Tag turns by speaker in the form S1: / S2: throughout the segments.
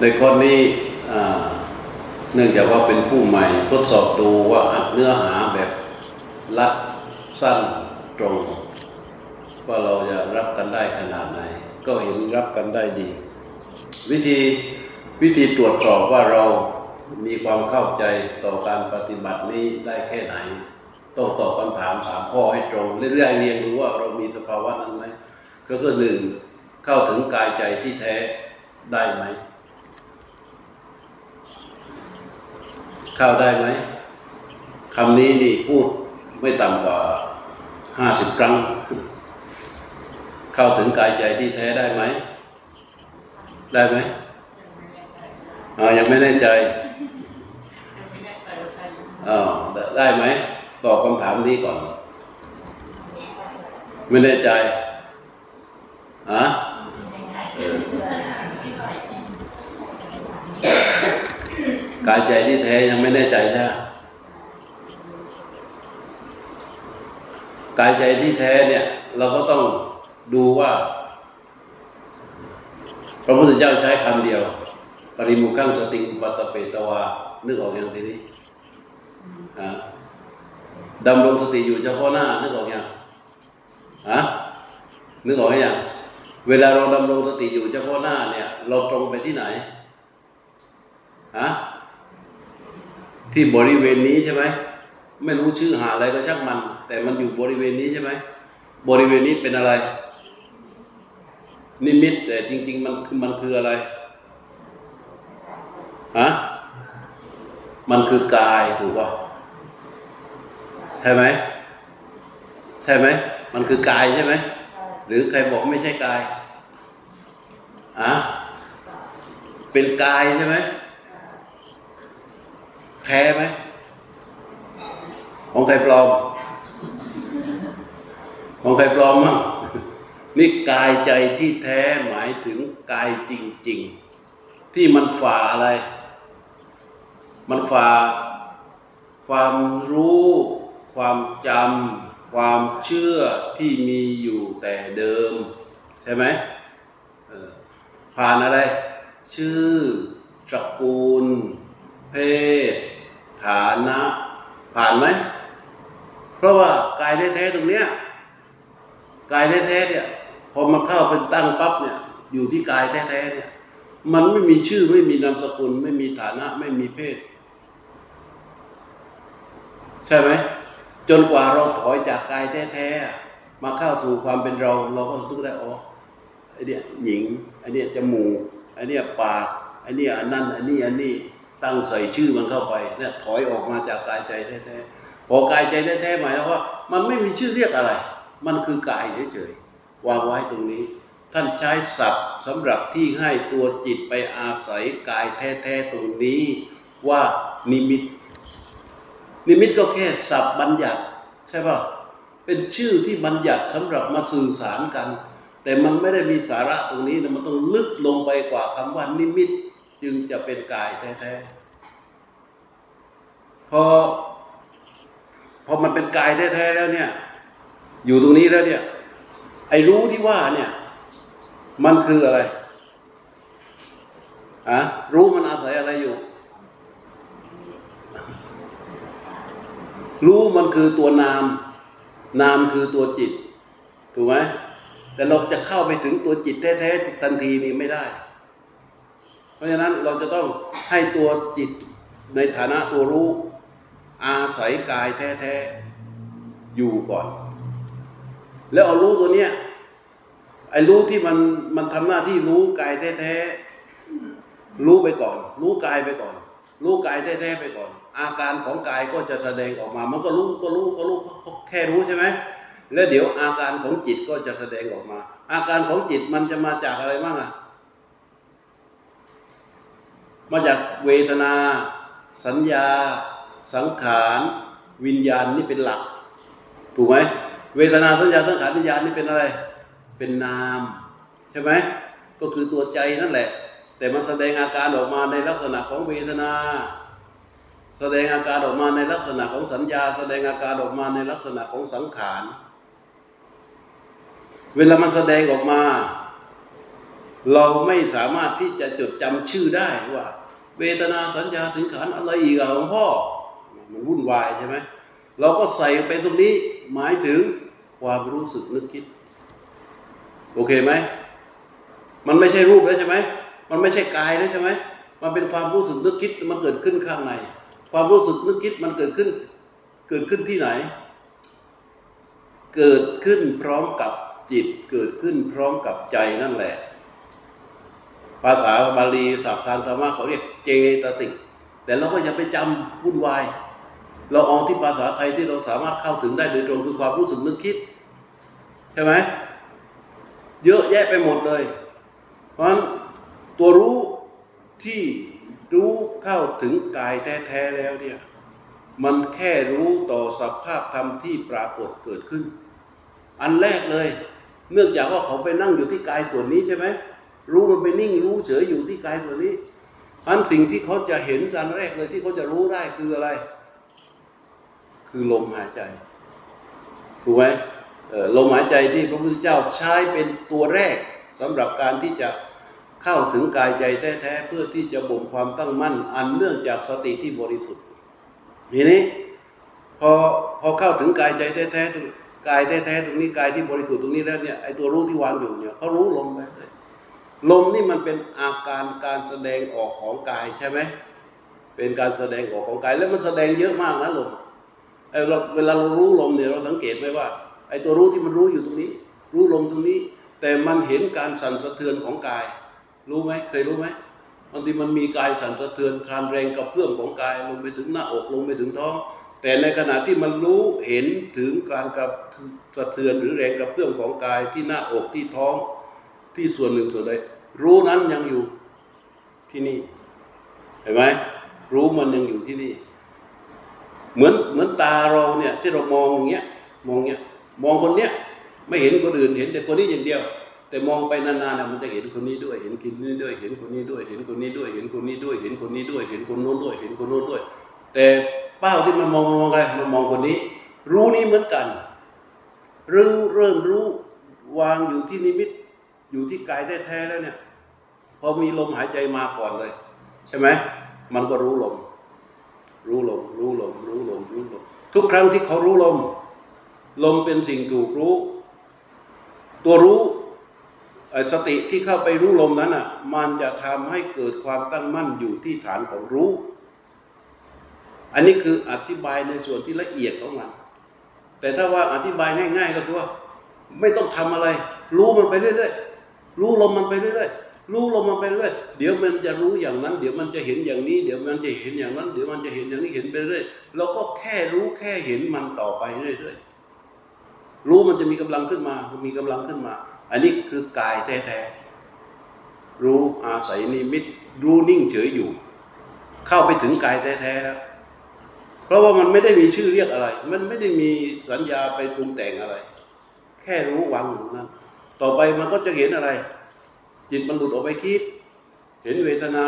S1: ในข้อนี้เนื่องจากว่าเป็นผู้ใหม่ทดสอบดูว่าเนื้อหาแบบลัดสั้นตรง ว่าเราจะรับกันได้ขนาดไหน ก็เห็นรับกันได้ดี วิธีวิธีตรวจสอบว่าเรามีความเข้าใจต่อการปฏิบัตินี้ได้แค่ไหนต้องตอบคำถามสามข้อให้ตรงเรื่อยๆเรียนรู้ว่าเรามีสภาวะนั้นไหมก็คือหนึ่งเข้าถึงกายใจที่แท้ได้ไหม เข้าได้ไหมคำนี้นี่พูดไม่ต่ำกว่าห้าสิบครั้ง เข้าถึงกายใจที่แท้ได้ไหม ได้ไหมอ่ายังไม่แน่ใจอ่าได้ได้ไหมตอบคำถามนี้ก่อน ไม่แน่ใจอะเออ กายใจที่แท้ยังไม่แน่ใจใช่ไหมกายใจที่แท้เนี่ย เราก็ต้องดูว่า พระพุทธเจ้าใช้คำเดียว ปริมุขังสติอุปัตเปตวา นึกออกอย่างทีนี้ฮะดำรงสติอยู่เฉพาะหน้า นึกออกยังฮะนึกออกยังเวลาเราดำรงสติอยู่เฉพาะหน้าเนี่ย เราตรงไปที่ไหนฮะ ที่บริเวณนี้ใช่ไหมไม่รู้ชื่อหาอะไรก็ช่างมัน แต่มันอยู่บริเวณนี้ใช่ไหมบริเวณนี้เป็นอะไร นิมิตแต่จริง ๆ มันคือมันคืออะไรฮะมันคือกายถูกป่ะใช่ไหมใช่ไหมมันคือกายใช่ไหมหรือใครบอกไม่ใช่กายอะเป็นกายใช่ไหม แพ้ไหมของใครปลอม ของใครปลอมมั้งนี่กายใจที่แท้หมายถึงกายจริง ๆ ที่มันฝ่าอะไร มันฝ่าความรู้ ความจำความเชื่อที่มีอยู่แต่เดิม ใช่ไหมผ่านอะไร ชื่อตระกูล เพศ ฐานะผ่านไหม เพราะว่ากายแท้ๆตรงเนี้ยกายแท้ๆเนี่ยพอมาเข้าเป็นตั้งปั๊บเนี่ยอยู่ที่กายแท้ๆเนี่ยมันไม่มีชื่อไม่มีนามสกุล ไม่มีฐานะไม่มีเพศ ใช่ไหมจนกว่าเราถอยจากกายแท้ๆมาเข้าสู่ความเป็นเรา เราก็ต้องได้อ๋อไอเนี้ยหญิงไอเนี้ยจมูกไอเนี้ยปากไอเนี้ยอันนั้นอันนี้อันนี้ ตั้งใส่ชื่อมันเข้าไปเนี่ยถอยออกมาจากกายใจแท้ๆพอกายใจแท้ๆหมายว่า มันไม่มีชื่อเรียกอะไร มันคือกายเฉยๆวางไว้ตรงนี้ ท่านใช้ศัพท์สำหรับที่ให้ตัวจิตไปอาศัยกายแท้ๆตรงนี้ว่านิมิต นิมิตก็แค่ศัพท์บัญญัติใช่ป่ะเป็นชื่อที่บัญญัติสำหรับมาสื่อสารกัน แต่มันไม่ได้มีสาระตรงนี้นะมันต้องลึกลงไปกว่าคำว่านิมิต จึงจะเป็นกายแท้ๆพอพอมันเป็นกายแท้ๆแล้วเนี่ย อยู่ตรงนี้แล้วเนี่ย ไอ้รู้ที่ว่าเนี่ย มันคืออะไรอะรู้มันอาศัยอะไรอยู่ รู้มันคือตัวนาม นามคือตัวจิต ถูกไหมแต่เราจะเข้าไปถึงตัวจิตแท้ๆทันทีนี้ไม่ได้ เพราะฉะนั้นเราจะต้องให้ตัวจิตในฐานะตัวรู้อาศัยกายแท้ๆอยู่ก่อน แล้วเอารู้ตัวเนี้ยไอ้รู้ที่มันมันทำหน้าที่รู้กายแท้ๆรู้ไปก่อน รู้กายไปก่อน รู้กายแท้ๆไปก่อน อาการของกายก็จะแสดงออกมา มันก็รู้ก็รู้ก็รู้แค่รู้ใช่ไหมแล้วเดี๋ยวอาการของจิตก็จะแสดงออกมา อาการของจิตมันจะมาจากอะไรบ้างอะ มาจากเวทนา สัญญา สังขาร วิญญาณนี่เป็นหลัก ถูกไหมเวทนาสัญญาสังขารวิญญาณนี่เป็นอะไร เป็นนาม ใช่ไหมก็คือตัวใจนั่นแหละ แต่มันแสดงอาการออกมาในลักษณะของเวทนา แสดงอาการออกมาในลักษณะของสัญญา แสดงอาการออกมาในลักษณะของสังขาร เวลามันแสดงออกมา เราไม่สามารถที่จะจดจำชื่อได้ว่า เวทนาสัญญาสังขารอะไรอีกอะหลวงพ่อ มันวุ่นวายใช่ไหมเราก็ใส่ไปตรงนี้หมายถึงความรู้สึกนึกคิด โอเคไหมมันไม่ใช่รูปแล้วใช่ไหมมันไม่ใช่กายแล้วใช่ไหมมันเป็นความรู้สึกนึกคิดมันเกิดขึ้นข้างใน ความรู้สึกนึกคิดมันเกิดขึ้น เกิดขึ้นที่ไหน เกิดขึ้นพร้อมกับจิต เกิดขึ้นพร้อมกับใจนั่นแหละ ภาษาบาลีศัพท์ทางธรรมะเขาเรียกเจตสิกแต่เราก็อย่าไปจำวุ่นวาย เราเอาที่ภาษาไทยที่เราสามารถเข้าถึงได้โดยตรงคือความรู้สึกนึกคิด ใช่ไหมเยอะแยะไปหมดเลย เพราะฉะนั้นตัวรู้ที่รู้เข้าถึงกายแท้ๆแล้วเนี่ยมันแค่รู้ต่อสภาพธรรมที่ปรากฏเกิดขึ้น อันแรกเลย เนื่องจากว่าเขาไปนั่งอยู่ที่กายส่วนนี้ใช่ไหม รู้มันไปนิ่งรู้เฉยอยู่ที่กายส่วนนี้อันสิ่งที่เขาจะเห็นอันแรกเลยที่เขาจะรู้ได้คืออะไร คือลมหายใจ ถูกไหมลมหายใจที่พระพุทธเจ้าใช้เป็นตัวแรกสำหรับการที่จะเข้าถึงกายใจแท้ๆเพื่อที่จะบ่มความตั้งมั่น อันเนื่องจากสติที่บริสุทธิ์ทีนี้พอพอเข้าถึงกายใจแท้ๆตรงกายแท้ๆตรงนี้กายที่บริสุทธิ์ตรงนี้แล้วเนี่ยไอ้ตัวรู้ที่วางอยู่เนี่ยเขารู้ลมไปเลมนี่มันเป็นอาการการแสดงออกของกายใช่ไหมเป็นการแสดงออกของกายแล้วมันแสดงเยอะมากนะลมไอ้เราเวลาเรารู้ลมเนี่ยเราสังเกตไหมว่าไอ้ตัวรู้ที่มันรู้อยู่ตรงนี้ รู้ลมตรงนี้ แต่มันเห็นการสั่นสะเทือนของกาย รู้ไหมเคยรู้ไหมบางทีมันมีกายสั่นสะเทือนคลานแรงกระเพื่อมของกายลงไปถึงหน้าอกลงไปถึงท้อง แต่ในขณะที่มันรู้เห็นถึงการกระสะเทือนหรือแรงกระเพื่อมของกายที่หน้าอกที่ท้องที่ส่วนหนึ่งส่วนใด รู้นั้นยังอยู่ที่นี่ เห็นไหมรู้มันยังอยู่ที่นี่ เหมือนเหมือนตาเราเนี่ย ที่เรามองอย่างเงี้ย มองเงี้ย มองคนเนี้ย ไม่เห็นคนอื่นเห็นแต่คนนี้อย่างเดียว แต่มองไปนานๆนะมันจะเห็นคนนี้ด้วย เห็นคนนี้ด้วย เห็นคนนี้ด้วย เห็นคนนี้ด้วย เห็นคนนี้ด้วย เห็นคนนี้ด้วย เห็นคนโน้นด้วย เห็นคนโน้นด้วย แต่เป้าที่มันมองมองอะไรมันมองคนนี้ รู้นี้เหมือนกันรู้เริ่มรู้วางอยู่ที่นิมิตอยู่ที่กายแท้ๆแล้วเนี่ย อมีลมหายใจมาก่อนเลย ใช่ไหมมันก็รู้ลม รู้ลม รู้ลม รู้ลม รู้ลม ทุกครั้งที่เขารู้ลม ลมเป็นสิ่งถูกรู้ ตัวรู้สติที่เข้าไปรู้ลมนั้นอะ มันจะทำให้เกิดความตั้งมั่นอยู่ที่ฐานของรู้ อันนี้คืออธิบายในส่วนที่ละเอียดของมัน แต่ถ้าว่าอธิบายง่าย ๆ ก็คือว่า ไม่ต้องทำอะไร รู้มันไปเรื่อยๆ รู้ลมมันไปเรื่อยๆ รู้ลมมันไปเรื่อยเดี๋ยวมันจะรู้อย่างนั้น เดี๋ยวมันจะเห็นอย่างนี้ เดี๋ยวมันจะเห็นอย่างนั้น เดี๋ยวมันจะเห็นอย่างนี้เห็นไปเรื่อยเราก็แค่รู้แค่เห็นมันต่อไปเรื่อยๆรู้มันจะมีกำลังขึ้นมา มีกำลังขึ้นมา อันนี้คือกายแท้ๆรู้อาศัยนิมิต รู้นิ่งเฉยอยู่ เข้าไปถึงกายแท้ๆแล้วเพราะว่ามันไม่ได้มีชื่อเรียกอะไร มันไม่ได้มีสัญญาไปปรุงแต่งอะไร แค่รู้วางอยู่นั้นต่อไปมันก็จะเห็นอะไร จิตมันหลุดออกไปคิด เห็นเวทนา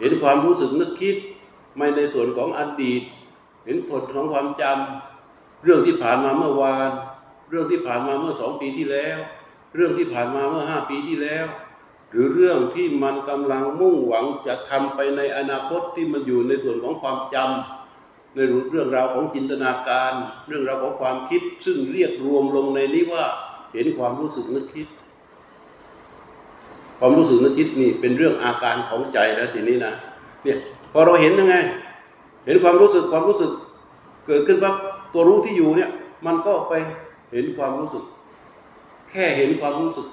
S1: เห็นความรู้สึกนึกคิด ไม่ในส่วนของอดีต เห็นผลของความจำเรื่องที่ผ่านมาเมื่อวาน เรื่องที่ผ่านมาเมื่อสองปีที่แล้ว เรื่องที่ผ่านมาเมื่อห้าปีที่แล้ว หรือเรื่องที่มันกำลังมุ่งหวังจะทำไปในอนาคตที่มันอยู่ในส่วนของความจำในเรื่องราวของจินตนาการ เรื่องราวของความคิด ซึ่งเรียกรวมลงในนี้ว่าเห็นความรู้สึกนึกคิด ความรู้สึกนึกคิดนี่เป็นเรื่องอาการของใจแล้วทีนี้นะเนี่ยพอเราเห็นยังไง เห็นความรู้สึกความรู้สึก เกิดขึ้นปั๊บตัวรู้ที่อยู่เนี่ยมันก็ไปเห็นความรู้สึก แค่เห็นความรู้สึก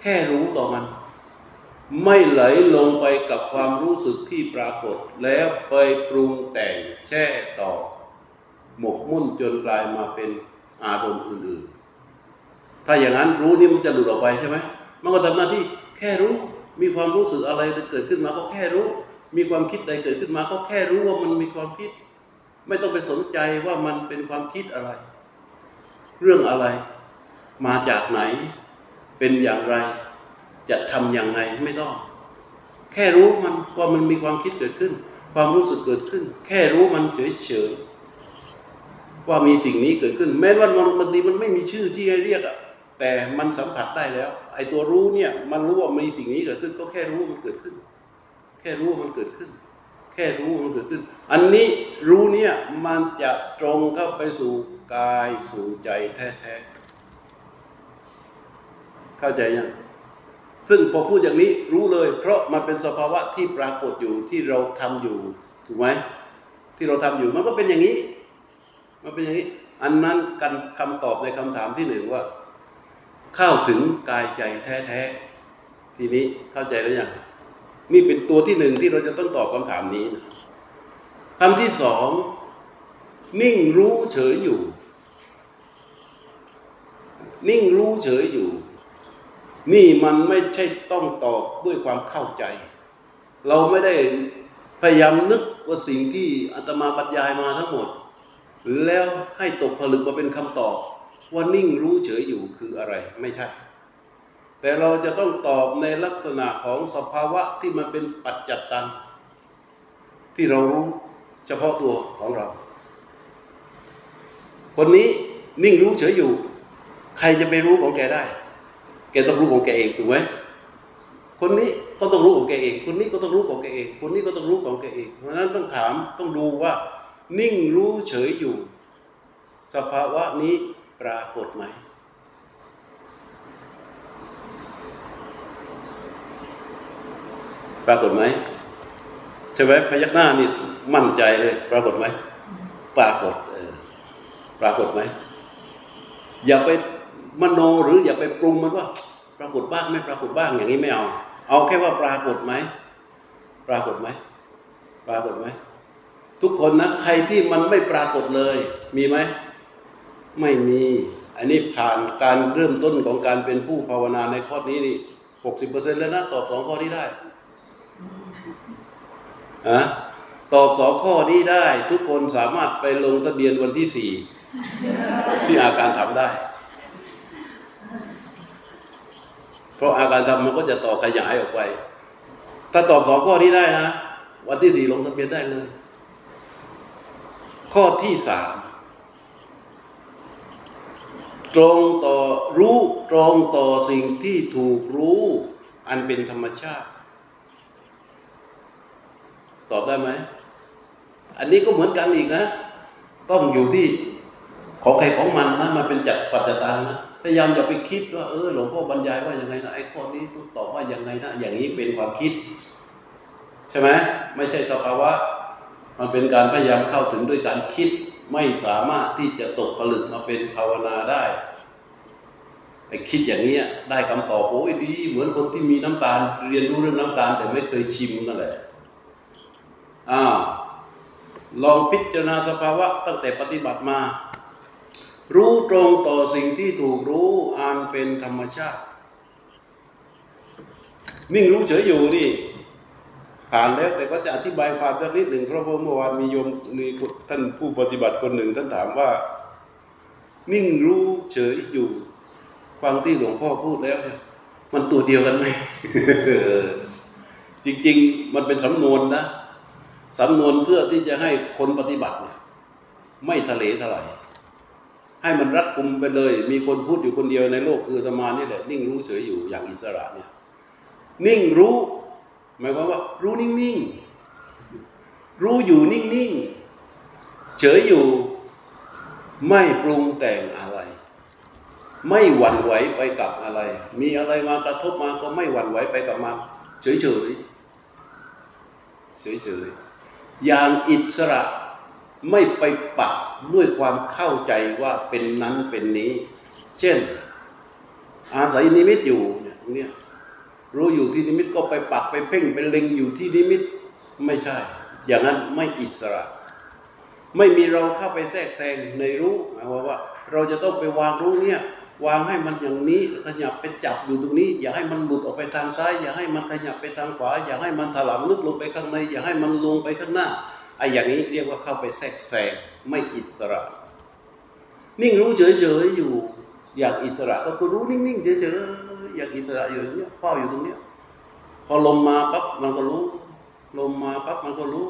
S1: แค่รู้ต่อมัน ไม่ไหลลงไปกับความรู้สึกที่ปรากฏ แล้วไปปรุงแต่งแช่ต่อ หมกมุ่นจนกลายมาเป็นอารมณ์อื่นๆ ถ้าอย่างนั้นรู้นี่มันจะหลุดออกไปใช่ไหมมันก็ทำหน้าที่ ค่รู้มีความรู้สึกอะไรเกิดขึ้นมาก็แค่รู้ มีความคิดใดเกิดขึ้นมา ก็แค่รู้ว่ามันมีความคิด ไม่ต้องไปสนใจว่ามันเป็นความคิดอะไร เรื่องอะไร มาจากไหน เป็นอย่างไร จะทำอย่างไรไม่ต้อง แค่รู้มันว่ามันมีความคิดเกิดขึ้น ความรู้สึกเกิดขึ้น แค่รู้มันเฉยๆว่ามีสิ่งนี้เกิดขึ้น แม้ว่ามันบางทีมันไม่มีชื่อที่ให้เรียกอะแต่มันสัมผัสได้แล้ว ไอ้ตัวรู้เนี่ยมันรู้ว่ามีสิ่งนี้เกิดขึ้น ก็แค่รู้ว่ามันเกิดขึ้น แค่รู้ว่ามันเกิดขึ้น แค่รู้ว่ามันเกิดขึ้น อันนี้รู้เนี่ยมันจะตรงเข้าไปสู่กายสู่ใจแท้ๆเข้าใจยังซึ่งพอพูดอย่างนี้รู้เลย เพราะมันเป็นสภาวะที่ปรากฏอยู่ที่เราทำอยู่ถูกไหมที่เราทำอยู่มันก็เป็นอย่างนี้ มันเป็นอย่างนี้ อันนั้นกันคำตอบในคำถามที่หนึ่งว่า เข้าถึงกายใจแท้ๆ ทีนี้เข้าใจแล้วยังนี่เป็นตัวที่หนึ่งที่เราจะต้องตอบคำถามนี้นะคำที่สอง นิ่งรู้เฉยอยู่ นิ่งรู้เฉยอยู่ นี่มันไม่ใช่ต้องตอบด้วยความเข้าใจ เราไม่ได้พยายามนึกว่าสิ่งที่อาตมาบรรยายมาทั้งหมด แล้วให้ตกผลึกมาเป็นคำตอบ ว่านิ่งรู้เฉยอยู่คืออะไรไม่ใช่ แต่เราจะต้องตอบในลักษณะของสภาวะที่มันเป็นปัจจัตตัง ที่เรารู้เฉพาะตัวของเรา คนนี้นิ่งรู้เฉยอยู่ ใครจะไปรู้ของแกได้ แกต้องรู้ของแกเองถูกไหมคนนี้ก็ต้องรู้ของแกเอง คนนี้ก็ต้องรู้ของแกเอง คนนี้ก็ต้องรู้ของแกเอง เพราะฉะนั้นต้องถามต้องดูว่า นิ่งรู้เฉยอยู่ สภาวะนี้ ปรากฏไหม ปรากฏไหมใช่ไหมพยักหน้านี่มั่นใจเลย ปรากฏไหมปรากฏเออปรากฏไหมอย่าไปมโนหรืออย่าไปปรุงมันว่า ปรากฏบ้างไม่ปรากฏบ้างอย่างนี้ไม่เอา เอาแค่ว่าปรากฏไหมปรากฏไหมปรากฏไหมทุกคนนะใครที่มันไม่ปรากฏเลย มีไหม ไม่มีอันนี้ผ่านการเริ่มต้นของการเป็นผู้ภาวนาในข้อนี้นี่หกสิบเปอร์เซ็นต์แล้วนะตอบสองข้อนี้ได้อะตอบสองข้อนี้ได้ ทุกคนสามารถไปลงทะเบียนวันที่สี่ที่อาการทำได้ เพราะอาการทำมันก็จะต่อขยายออกไป ถ้าตอบสองข้อนี้ได้นะวันที่สี่ลงทะเบียนได้เลย ข้อที่สาม ตรงต่อรู้ตรงต่อสิ่งที่ถูกรู้ อันเป็นธรรมชาติ ตอบได้ไหม อันนี้ก็เหมือนกันอีกนะ ต้องอยู่ที่ของใครของมันนะมันเป็นจัดปัจจตังนะพยายามอย่าไปคิดว่าเออหลวงพ่อบรรยายว่ายังไงนะไอ้ข้อนี้ต้องตอบว่ายังไงนะอย่างนี้เป็นความคิด ใช่ไหมไม่ใช่สภาวะ มันเป็นการพยายามเข้าถึงด้วยการคิด ไม่สามารถที่จะตกผลึกมาเป็นภาวนาได้ไอ้คิดอย่างนี้ได้คำตอบโอ้ยดี เหมือนคนที่มีน้ำตาลเรียนรู้เรื่องน้ำตาล แต่ไม่เคยชิมนั่นแหละอ่าลองพิจารณาสภาวะตั้งแต่ปฏิบัติมา รู้ตรงต่อสิ่งที่ถูกรู้อันเป็นธรรมชาติ นิ่งรู้เฉยอยู่นี่ ผ่านแล้วแต่ก็จะอธิบายความสักนิดหนึ่งเพราะว่าเมื่อวานมีโยมมีท่านผู้ปฏิบัติคนหนึ่งท่านถามว่า นิ่งรู้เฉยอยู่ฟังที่หลวงพ่อพูดแล้วเนี่ยมันตัวเดียวกันไหมจริง ๆ มันเป็นสำนวนนะสำนวนเพื่อที่จะให้คนปฏิบัติเนี่ยไม่ทะเลทลายให้มันรัดกุมไปเลย มีคนพูดอยู่คนเดียวในโลกคือธรรมานี่แหละ นิ่งรู้เฉยอยู่อย่างอิสระเนี่ย นิ่งรู้ หมายความว่า รู้นิ่งๆ รู้อยู่นิ่งๆ เฉยอยู่ไม่ปรุงแต่งอะไร ไม่หวั่นไหวไปกับอะไร มีอะไรมากระทบมาก็ไม่หวั่นไหวไปกับมันเฉยๆ เฉยๆ อย่างอิสระไม่ไปปักด้วยความเข้าใจว่าเป็นนั้นเป็นนี้ เช่น อาศัยนิมิตอยู่เนี่ยตรงเนี้ย รู้อยู่ที่นิมิตก็ไปปักไปเพ่งไปเล็งอยู่ที่นิมิตไม่ใช่ อย่างนั้นไม่อิสระ ไม่มีเราเข้าไปแทรกแซงในรู้หมายความว่า เราจะต้องไปวางรู้เนี่ยวางให้มันอย่างนี้ขยับไปจับอยู่ตรงนี้ อย่าให้มันหลุดออกไปทางซ้าย อย่าให้มันขยับไปทางขวา อย่าให้มันถลำลึกลงไปข้างใน อย่าให้มันลงไปข้างหน้าไอ้อย่างนี้เรียกว่าเข้าไปแทรกแซงไม่อิสระ นิ่งรู้เฉยๆอยู่ อยากอิสระก็คือรู้นิ่งๆเฉยๆ ยากอิสระอยู่อย่างเนี้ยเฝ้าอยู่ตรงเนี้ยพอลมมาปั๊บมันก็รู้ ลมมาปั๊บมันก็รู้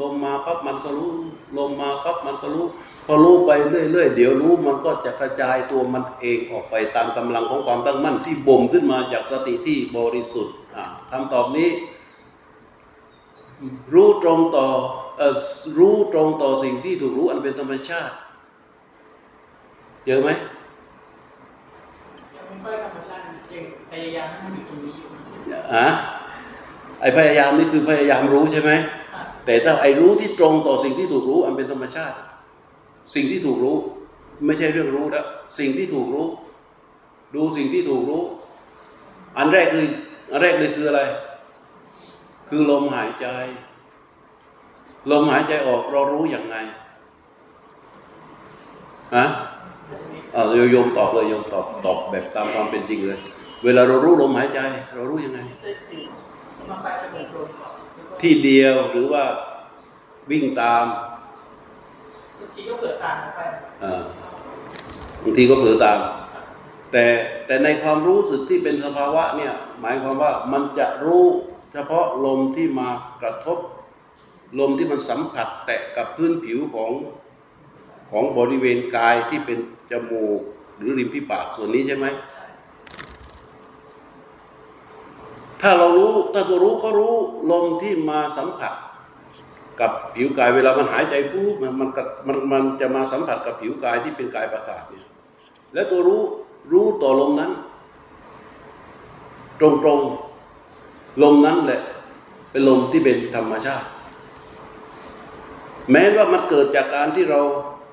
S1: ลมมาปั๊บมันก็รู้ ลมมาปั๊บมันก็รู้ พอรู้ไปเรื่อยๆเดี๋ยวรู้มันก็จะกระจายตัวมันเองออกไปตามกำลังของความตั้งมั่นที่บ่มขึ้นมาจากสติที่บริสุทธิ์อะคำตอบนี้ รู้ตรงต่อเอ่อรู้ตรงต่อสิ่งที่ถูกรู้อันเป็นธรรมชาติเจอไหม
S2: ยังไม่ค่อยธรรมชาติ ยังพยายามให้มันอยู่ตรงนี้อยู่
S1: อะไอพยายามนี่คือพยายามรู้ใช่ไหม
S2: อะ
S1: แต่ถ้าไอรู้ที่ตรงต่อสิ่งที่ถูกรู้อันเป็นธรรมชาติ สิ่งที่ถูกรู้ ไม่ใช่เรื่องรู้แล้วสิ่งที่ถูกรู้ ดูสิ่งที่ถูกรู้ อันแรกเลยอันแรกเลยคืออะไร คือลมหายใจ ลมหายใจออกเรารู้อย่างไงฮะอ่าโยโยมตอบเลยโยมตอบตอบแบบตามความเป็นจริงเลย เวลาเรารู้ลมหายใจ เรารู้ยังไง
S2: จะติดมาปลายจมูกลงก่อนแล้วก็
S1: ที่เดียวหรือว่าวิ่งตาม
S2: บางทีก็เปิดตามออกไป
S1: อ่าบางทีก็เผลอตาม แต่แต่ในความรู้สึกที่เป็นสภาวะเนี่ยหมายความว่ามันจะรู้เฉพาะลมที่มากระทบ ลมที่มันสัมผัสแตะกับพื้นผิวของของบริเวณกายที่เป็นจมูกหรือริมฝีปากส่วนนี้ใช่ไหม
S2: ใช่
S1: ถ้าเรารู้ถ้าตัวรู้ก็รู้ลมที่มาสัมผัส กับผิวกายเวลามันหายใจปุ๊บมันมันมันมันจะมาสัมผัสกับผิวกายที่เป็นกายประสาทเนี่ยและตัวรู้รู้ต่อลมนั้น ตรงตรงๆลมนั้นแหละ เป็นลมที่เป็นธรรมชาติ แม้ว่ามันเกิดจากการที่เรา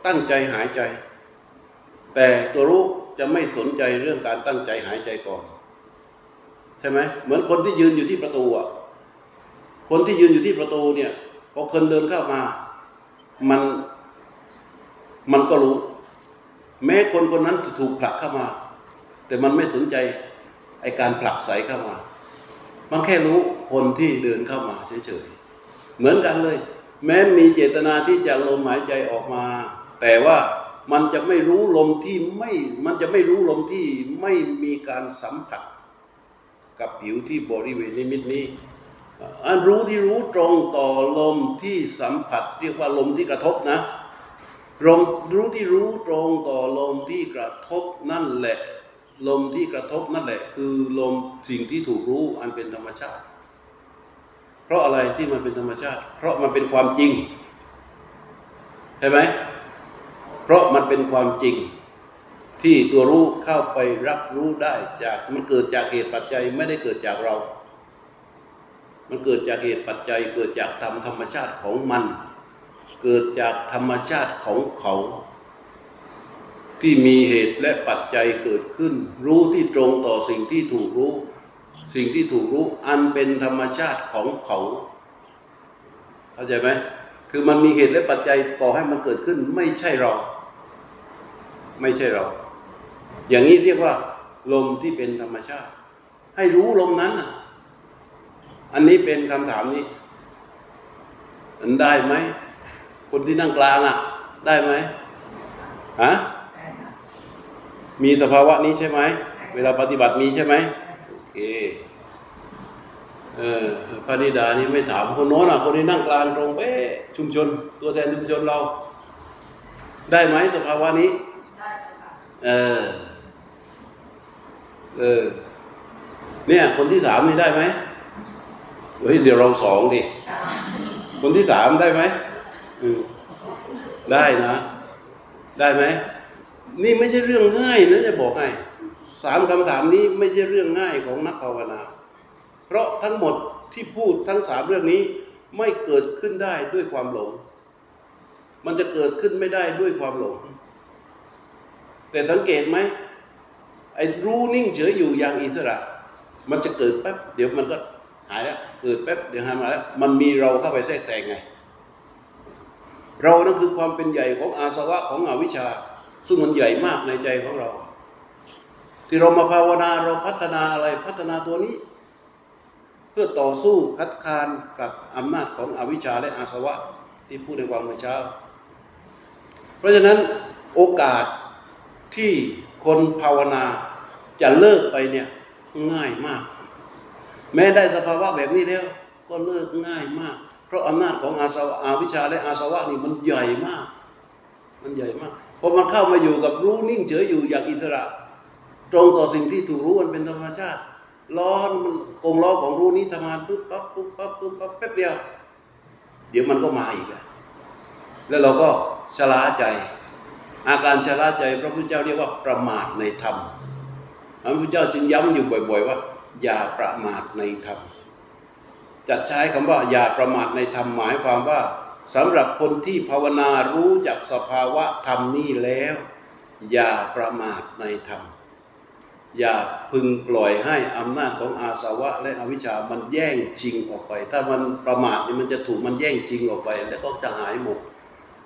S1: ตั้งใจหายใจ แต่ตัวรู้จะไม่สนใจเรื่องการตั้งใจหายใจก่อน ใช่ไหมเหมือนคนที่ยืนอยู่ที่ประตูอะคนที่ยืนอยู่ที่ประตูเนี่ยพอคนเดินเข้ามา มันมันก็รู้ แม้คนคนนั้นจะถูกผลักเข้ามา แต่มันไม่สนใจไอการผลักใสเข้ามา มันแค่รู้คนที่เดินเข้ามาเฉยๆเหมือนกันเลย แม้มีเจตนาที่จะลมหายใจออกมา แต่ว่ามันจะไม่รู้ลมที่ไม่ มันจะไม่รู้ลมที่ไม่มีการสัมผัส กับผิวที่บริเวณนิมิตนี้ อันรู้ที่รู้ตรงต่อลมที่สัมผัสเรียกว่าลมที่กระทบนะลมรู้ที่รู้ตรงต่อลมที่กระทบนั่นแหละ ลมที่กระทบนั่นแหละ คือลมสิ่งที่ถูกรู้อันเป็นธรรมชาติ เพราะอะไรที่มันเป็นธรรมชาติ เพราะมันเป็นความจริงใช่ไหมเพราะมันเป็นความจริง ที่ตัวรู้เข้าไปรับรู้ได้จากมันเกิดจากเหตุปัจจัยไม่ได้เกิดจากเรา มันเกิดจากเหตุปัจจัย เกิดจากธรรมธรรมชาติของมัน เกิดจากธรรมชาติของเขา ที่มีเหตุและปัจจัยเกิดขึ้น รู้ที่ตรงต่อสิ่งที่ถูกรู้ สิ่งที่ถูกรู้อันเป็นธรรมชาติของเขาเข้าใจไหมคือมันมีเหตุและปัจจัยก่อให้มันเกิดขึ้นไม่ใช่เรา ไม่ใช่เรา อย่างนี้เรียกว่า ลมที่เป็นธรรมชาติ ให้รู้ลมนั้นน่ะอันนี้เป็นคำถามนี้มันได้ไหมคนที่นั่งกลางอะ ได้ไหมฮะมีสภาวะนี้ใช่ไหมเวลาปฏิบัติมีใช่ไหมโอเคเออพระนิดานี่ไม่ถามคนโน้นอะคนที่นั่งกลางตรงเป๊ะชุมชน ตัวแทนชุมชนเรา ได้ไหมสภาวะนี้
S2: ได้ค่ะ
S1: เออ เออ เนี่ย คนที่สามนี่ได้ไหมเฮ้ยเดี๋ยวเราสองดิคนที่สามได้ไหมได้นะ ได้ไหมนี่ไม่ใช่เรื่องง่ายนะจะบอกให้สามคำถามนี้ไม่ใช่เรื่องง่ายของนักภาวนา เพราะทั้งหมดที่พูดทั้งสามเรื่องนี้ไม่เกิดขึ้นได้ด้วยความหลง มันจะเกิดขึ้นไม่ได้ด้วยความหลง แต่สังเกตไหม ไอ้รู้นิ่งเฉยอยู่อย่างอิสระ มันจะเกิดแป๊บเดี๋ยวมันก็หายแล้วเกิดแป๊บเดี๋ยวหายมาแล้วมันมีเราเข้าไปแทรกแซงไง เรานั่นคือความเป็นใหญ่ของอาสวะของอวิชชา ซึ่งมันใหญ่มากในใจของเรา ที่เรามาภาวนาเราพัฒนาอะไรพัฒนาตัวนี้ เพื่อต่อสู้คัดค้านกับอำนาจของอวิชชาและอาสวะที่พูดในวันเมื่อเช้า เพราะฉะนั้นโอกาสที่ คนภาวนาจะเลิกไปเนี่ยง่ายมาก แม้ได้สภาวะแบบนี้แล้ว ก็เลิกง่ายมาก เพราะอำนาจของอาสวะอาวิชาและอาสวะนี่มันใหญ่มาก มันใหญ่มากพอมันเข้ามาอยู่กับรู้นิ่งเฉยอยู่อย่างอิสระ ตรงต่อสิ่งที่ถูกรู้มันเป็นธรรมชาติล้อมันกงล้อของรู้นี้ทำงานปุ๊บปั๊บปุ๊บปั๊บปุ๊บปั๊บแป๊บเดียว เดี๋ยวมันก็มาอีกแล้วแล้วเราก็ชะลาใจ อาการชะล่าใจพระพุทธเจ้าเรียกว่าประมาทในธรรมพระพุทธเจ้าจึงย้ำอยู่บ่อย ๆ ว่า อย่าประมาทในธรรมจัดใช้คำว่าอย่าประมาทในธรรมหมายความว่าสำหรับคนที่ภาวนารู้จักสภาวะธรรมนี้แล้ว อย่าประมาทในธรรมอย่าพึงปล่อยให้อำนาจของอาสวะและอวิชชามันแย่งชิงออกไป ถ้ามันประมาทนี่มันจะถูกมันแย่งชิงออกไป แล้วก็จะหายหมด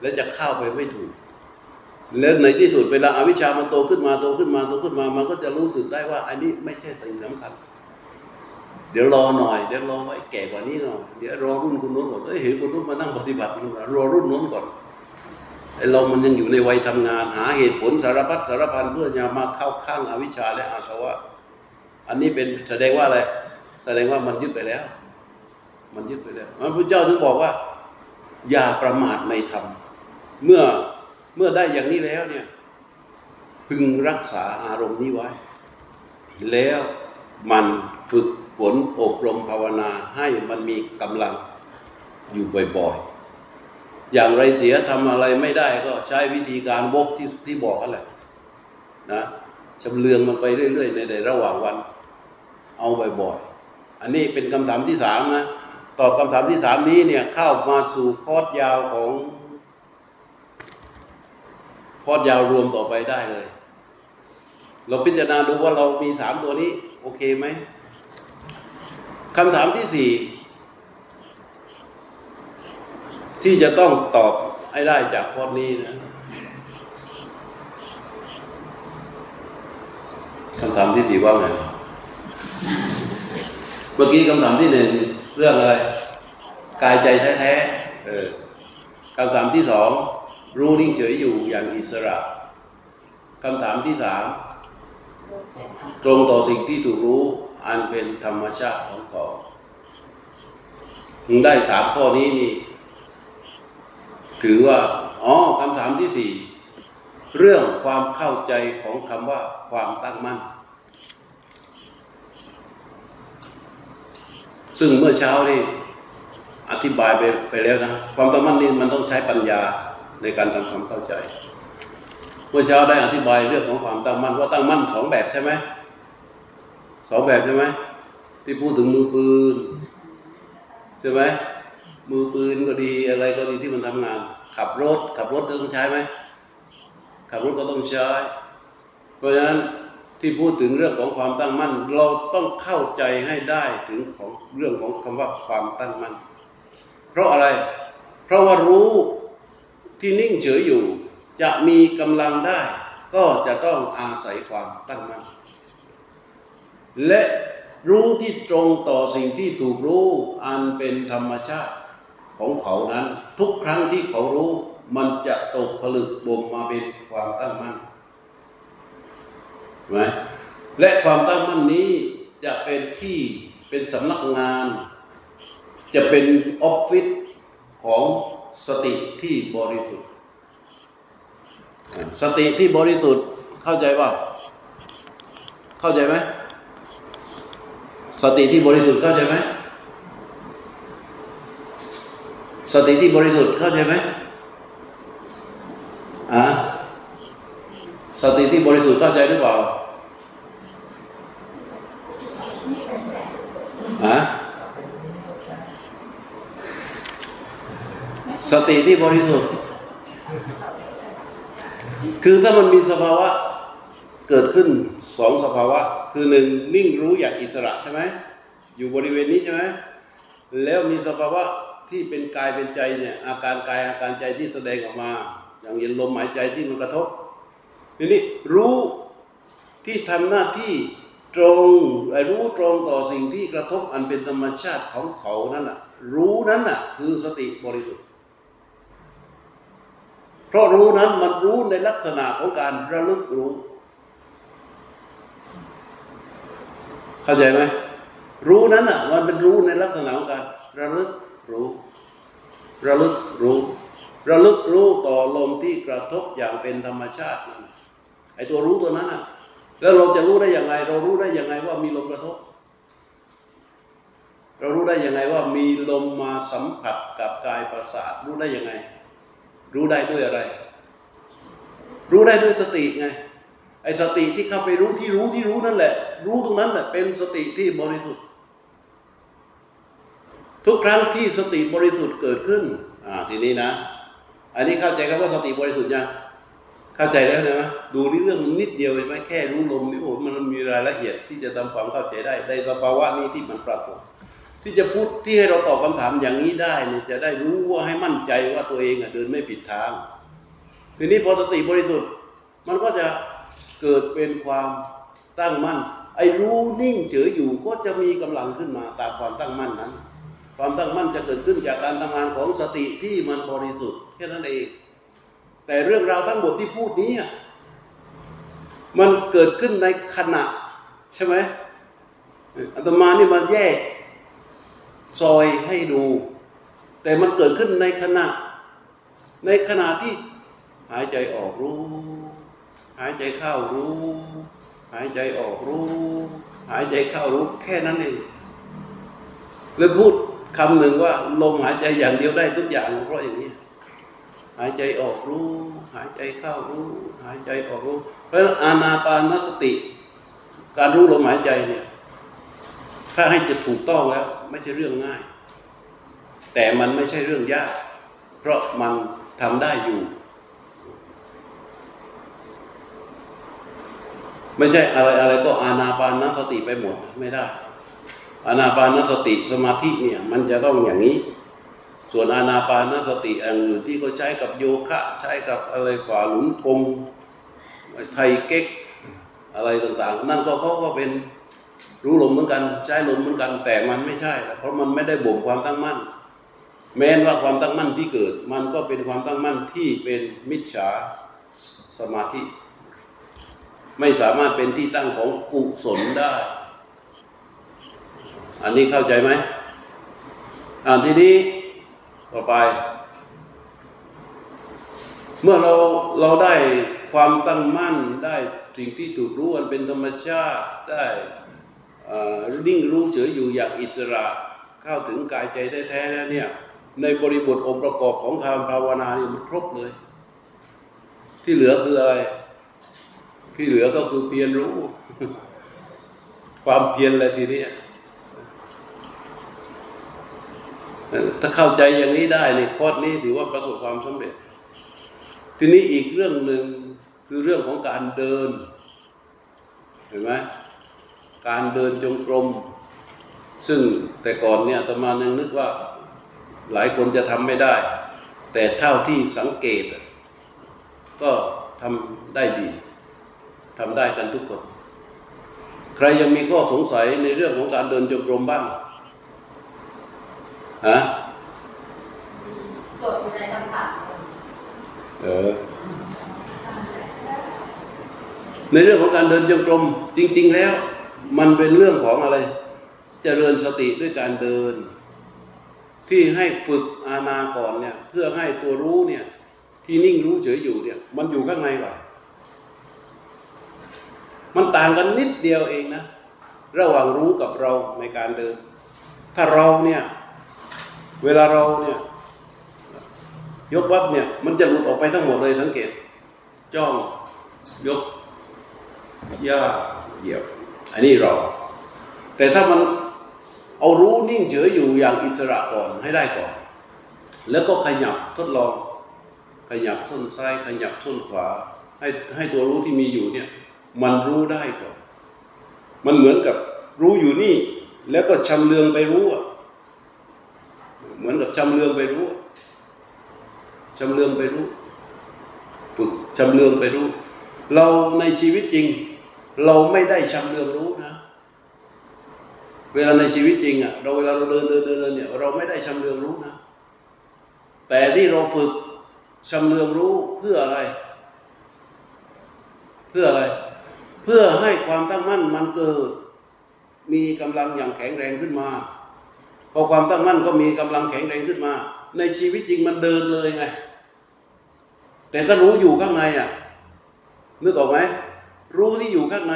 S1: แล้วจะเข้าไปไม่ถูก แล้วในที่สุดเวลาอาวิชามันโตขึ้นมาโตขึ้นมาโตขึ้นมา มันก็จะรู้สึกได้ว่า อันนี้ไม่ใช่สิ่งสำคัญ เดี๋ยวรอหน่อย เดี๋ยวรอไว้แก่กว่านี้หน่อย เดี๋ยวรอรุ่นคุณโน้นก่อนเอ้ยเห็นคุณโน้นมานั่งปฏิบัติรอรุ่นโน้นก่อนไอเรามันยังอยู่ในวัยทำงาน หาเหตุผลสารพัดสารพันเพื่อจะมาเข้าข้างอวิชชาและอาสวะ อันนี้เป็นแสดงว่าอะไร แสดงว่ามันยึดไปแล้ว มันยึดไปแล้วพระพุทธเจ้าถึงบอกว่า อย่าประมาทในธรรมเมื่อ เมื่อได้อย่างนี้แล้วเนี่ย พึงรักษาอารมณ์นี้ไว้ แล้วมันฝึกฝนอบรมภาวนาให้มันมีกำลังอยู่บ่อยๆ อย่างไรเสียทำอะไรไม่ได้ก็ใช้วิธีการวกที่ที่บอกกันแหละนะชำเลืองมันไปเรื่อยๆ ในในระหว่างวัน เอาบ่อยๆ อันนี้เป็นคำถามที่สามนะ ตอบคำถามที่สามนี้เนี่ยเข้ามาสู่คอร์สยาวของ คอร์สยาวรวมต่อไปได้เลย เราพิจารณาดูว่าเรามีสามตัวนี้ โอเคไหมคำถามที่สี่ที่จะต้องตอบให้ได้จากคอนี้นะคำถามที่สี่ว่าไงเมื่อกี้คำถามที่หนึ่งเรื่องอะไร กายใจแท้ๆเออคำถามที่สอง รู้นิ่งเฉยอยู่อย่างอิสระคำถามที่สามตรงต่อสิ่งที่ถูกรู้อันเป็นธรรมชาติของเขาได้สามข้อนี้นี่ ถือว่า อ๋อคำถามที่สี่เรื่องความเข้าใจของคำว่าความตั้งมั่น ซึ่งเมื่อเช้านี่อธิบายไปไปแล้วนะ ความตั้งมั่นนี่มันต้องใช้ปัญญา ในการทำความเข้าใจ เมื่อเช้าได้อธิบายเรื่องของความตั้งมั่นว่าตั้งมั่นสองแบบใช่ไหมสองแบบใช่ไหมที่พูดถึงมือปืนใช่ไหมมือปืนก็ดีอะไรก็ดีที่มันทำงาน ขับรถ ขับรถต้องใช้ไหมขับรถก็ต้องใช้ เพราะฉะนั้นที่พูดถึงเรื่องของความตั้งมั่น เราต้องเข้าใจให้ได้ถึงของเรื่องของคำว่าความตั้งมั่น เพราะอะไร เพราะว่ารู้ ที่นิ่งเฉยอยู่ จะมีกำลังได้ ก็จะต้องอาศัยความตั้งมั่นและรู้ที่ตรงต่อสิ่งที่ถูกรู้อันเป็นธรรมชาติของเขานั้น ทุกครั้งที่เขารู้ มันจะตกผลึกบ่มมาเป็นความตั้งมั่นไหมและความตั้งมั่นนี้จะเป็นที่เป็นสำนักงาน จะเป็นออฟฟิศของ สติที่บริสุทธิ์ สติที่บริสุทธิ์เข้าใจป่ะเข้าใจไหมสติที่บริสุทธิ์เข้าใจไหมสติที่บริสุทธิ์เข้าใจไหมอะสติที่บริสุทธิ์เข้าใจหรือเปล่าอะ สติที่บริสุทธิ์ คือถ้ามันมีสภาวะเกิดขึ้นสองสภาวะ คือหนึ่งนิ่งรู้อย่างอิสระใช่ไหมอยู่บริเวณนี้ใช่ไหมแล้วมีสภาวะที่เป็นกายเป็นใจเนี่ยอาการกายอาการใจที่แสดงออกมา อย่างเย็นลมหายใจที่มันกระทบทีนี้รู้ที่ทำหน้าที่ตรงรู้ตรงต่อสิ่งที่กระทบอันเป็นธรรมชาติของเขานั่นน่ะรู้นั้นน่ะคือสติบริสุทธิ์ เพราะรู้นั้นมันรู้ในลักษณะของการระลึกรู้ เข้าใจไหมรู้นั้นอะ มันเป็นรู้ในลักษณะของการระลึกรู้ ระลึกรู้ ระลึกรู้ต่อลมที่กระทบอย่างเป็นธรรมชาตินั่นไอตัวรู้ตัวนั้นอะ แล้วเราจะรู้ได้ยังไง เรารู้ได้ยังไงว่ามีลมกระทบ เรารู้ได้ยังไงว่ามีลมมาสัมผัสกับกายประสาทรู้ได้ยังไง รู้ได้ด้วยอะไร รู้ได้ด้วยสติไง ไอ้สติที่เข้าไปรู้ที่รู้ที่รู้นั่นแหละ รู้ตรงนั้นแหละเป็นสติที่บริสุทธิ์ ทุกครั้งที่สติบริสุทธิ์เกิดขึ้น อ่า ทีนี้นะ อันนี้เข้าใจครับว่าสติบริสุทธิ์ยังเข้าใจแล้วนะดูนี่เรื่องนิดเดียวใช่ไหมแค่รู้ลมนี่โอ้โหมันมีรายละเอียดที่จะทำความเข้าใจได้ในสภาวะนี้ที่มันปรากฏ ที่จะพูดที่ให้เราตอบคำถามอย่างนี้ได้เนี่ยจะได้รู้ว่าให้มั่นใจว่าตัวเองอะเดินไม่ผิดทาง ทีนี้พอสติบริสุทธิ์ มันก็จะเกิดเป็นความตั้งมั่น ไอ้รู้นิ่งเฉยอยู่ก็จะมีกำลังขึ้นมาตามความตั้งมั่นนั้น ความตั้งมั่นจะเกิดขึ้นจากการทำงานของสติที่มันบริสุทธิ์แค่นั้นเอง แต่เรื่องราวทั้งหมดที่พูดนี้อะมันเกิดขึ้นในขณะใช่ไหมอาตมานี่มันแยก ซอยให้ดู แต่มันเกิดขึ้นในขณะ ในขณะที่หายใจออกรู้ หายใจเข้ารู้ หายใจออกรู้ หายใจเข้ารู้แค่นั้นเองหรือพูดคำหนึ่งว่าลมหายใจอย่างเดียวได้ทุกอย่างเพราะอย่างนี้ หายใจออกรู้ หายใจเข้ารู้ หายใจออกรู้ เพราะอานาปานสติ การรู้ลมหายใจเนี่ย ถ้าให้จะถูกต้องแล้ว ไม่ใช่เรื่องง่าย แต่มันไม่ใช่เรื่องยาก เพราะมันทำได้อยู่ ไม่ใช่อะไรอะไรก็อานาปานสติไปหมดไม่ได้ อานาปานสติสมาธิเนี่ย มันจะต้องอย่างนี้ ส่วนอานาปานสติอันอื่นที่เขาใช้กับโยคะ ใช้กับอะไรกว่าหลุมกลมไทยเก๊กอะไรต่าง ๆ นั่นก็เขาก็เป็น รู้ลมเหมือนกันใช้ลมเหมือนกัน แต่มันไม่ใช่ เพราะมันไม่ได้บ่มความตั้งมั่น แม้นว่าความตั้งมั่นที่เกิด มันก็เป็นความตั้งมั่นที่เป็นมิจฉาสมาธิ ไม่สามารถเป็นที่ตั้งของกุศลได้ อันนี้เข้าใจไหมอ่านทีนี้ต่อไป เมื่อเราเราได้ความตั้งมั่นได้สิ่งที่ถูกรู้อันเป็นธรรมชาติได้ นิ่งรู้เฉยอยู่อย่างอิสระเข้าถึงกายใจแท้ๆแล้วเนี่ยในบริบทองค์ประกอบของการภาวนาเนี่ยมันครบเลย ที่เหลือคืออะไร ที่เหลือก็คือเพียรรู้ ความเพียรแหละทีนี้ถ้าเข้าใจอย่างนี้ได้ในคอนี้ถือว่าประสบความสำเร็จ ทีนี้อีกเรื่องหนึ่งคือเรื่องของการเดิน เห็นไหม การเดินจงกรม ซึ่งแต่ก่อนเนี่ยอาตมายังนึกว่าหลายคนจะทำไม่ได้ แต่เท่าที่สังเกต ก็ทำได้ดีทำได้กันทุกคน ใครยังมีข้อสงสัยในเรื่องของการเดินจงกรมบ้างฮะ
S3: จดอยู่ในคำถาม
S1: เออในเรื่องของการเดินจงกรมจริง ๆ แล้ว มันเป็นเรื่องของอะไรเจริญสติด้วยการเดิน ที่ให้ฝึกอาณาก่อนเนี่ย เพื่อให้ตัวรู้เนี่ย ที่นิ่งรู้เฉยอยู่เนี่ย มันอยู่ข้างในก่อนมันต่างกันนิดเดียวเองนะ ระหว่างรู้กับเราในการเดิน ถ้าเราเนี่ยเวลาเราเนี่ยยกวับเนี่ย มันจะหลุดออกไปทั้งหมดเลยสังเกต จ้องยกย่าเหยียบ อันนี้เรา แต่ถ้ามันเอารู้นิ่งเฉยอยู่อย่างอิสระก่อนให้ได้ก่อน แล้วก็ขยับทดลอง ขยับส้นซ้ายขยับส้นขวา ให้ให้ตัวรู้ที่มีอยู่เนี่ย มันรู้ได้ก่อน มันเหมือนกับรู้อยู่นี่ แล้วก็ชำเลืองไปรู้อะเหมือนกับชำเลืองไปรู้ชำเลืองไปรู้ ฝึกชำเลืองไปรู้ เราในชีวิตจริง เราไม่ได้ชำเลืองรู้นะ เวลาในชีวิตจริงอะเราเวลาเราเดินเดินเดินเดินเนี่ยเราไม่ได้ชำเลืองรู้นะ แต่ที่เราฝึกชำเลืองรู้เพื่ออะไร เพื่ออะไร เพื่อให้ความตั้งมั่นมันเกิด มีกำลังอย่างแข็งแรงขึ้นมา พอความตั้งมั่นก็มีกำลังแข็งแรงขึ้นมา ในชีวิตจริงมันเดินเลยไง แต่ถ้ารู้อยู่ข้างในอะนึกออกไหม รู้ที่อยู่ข้างใน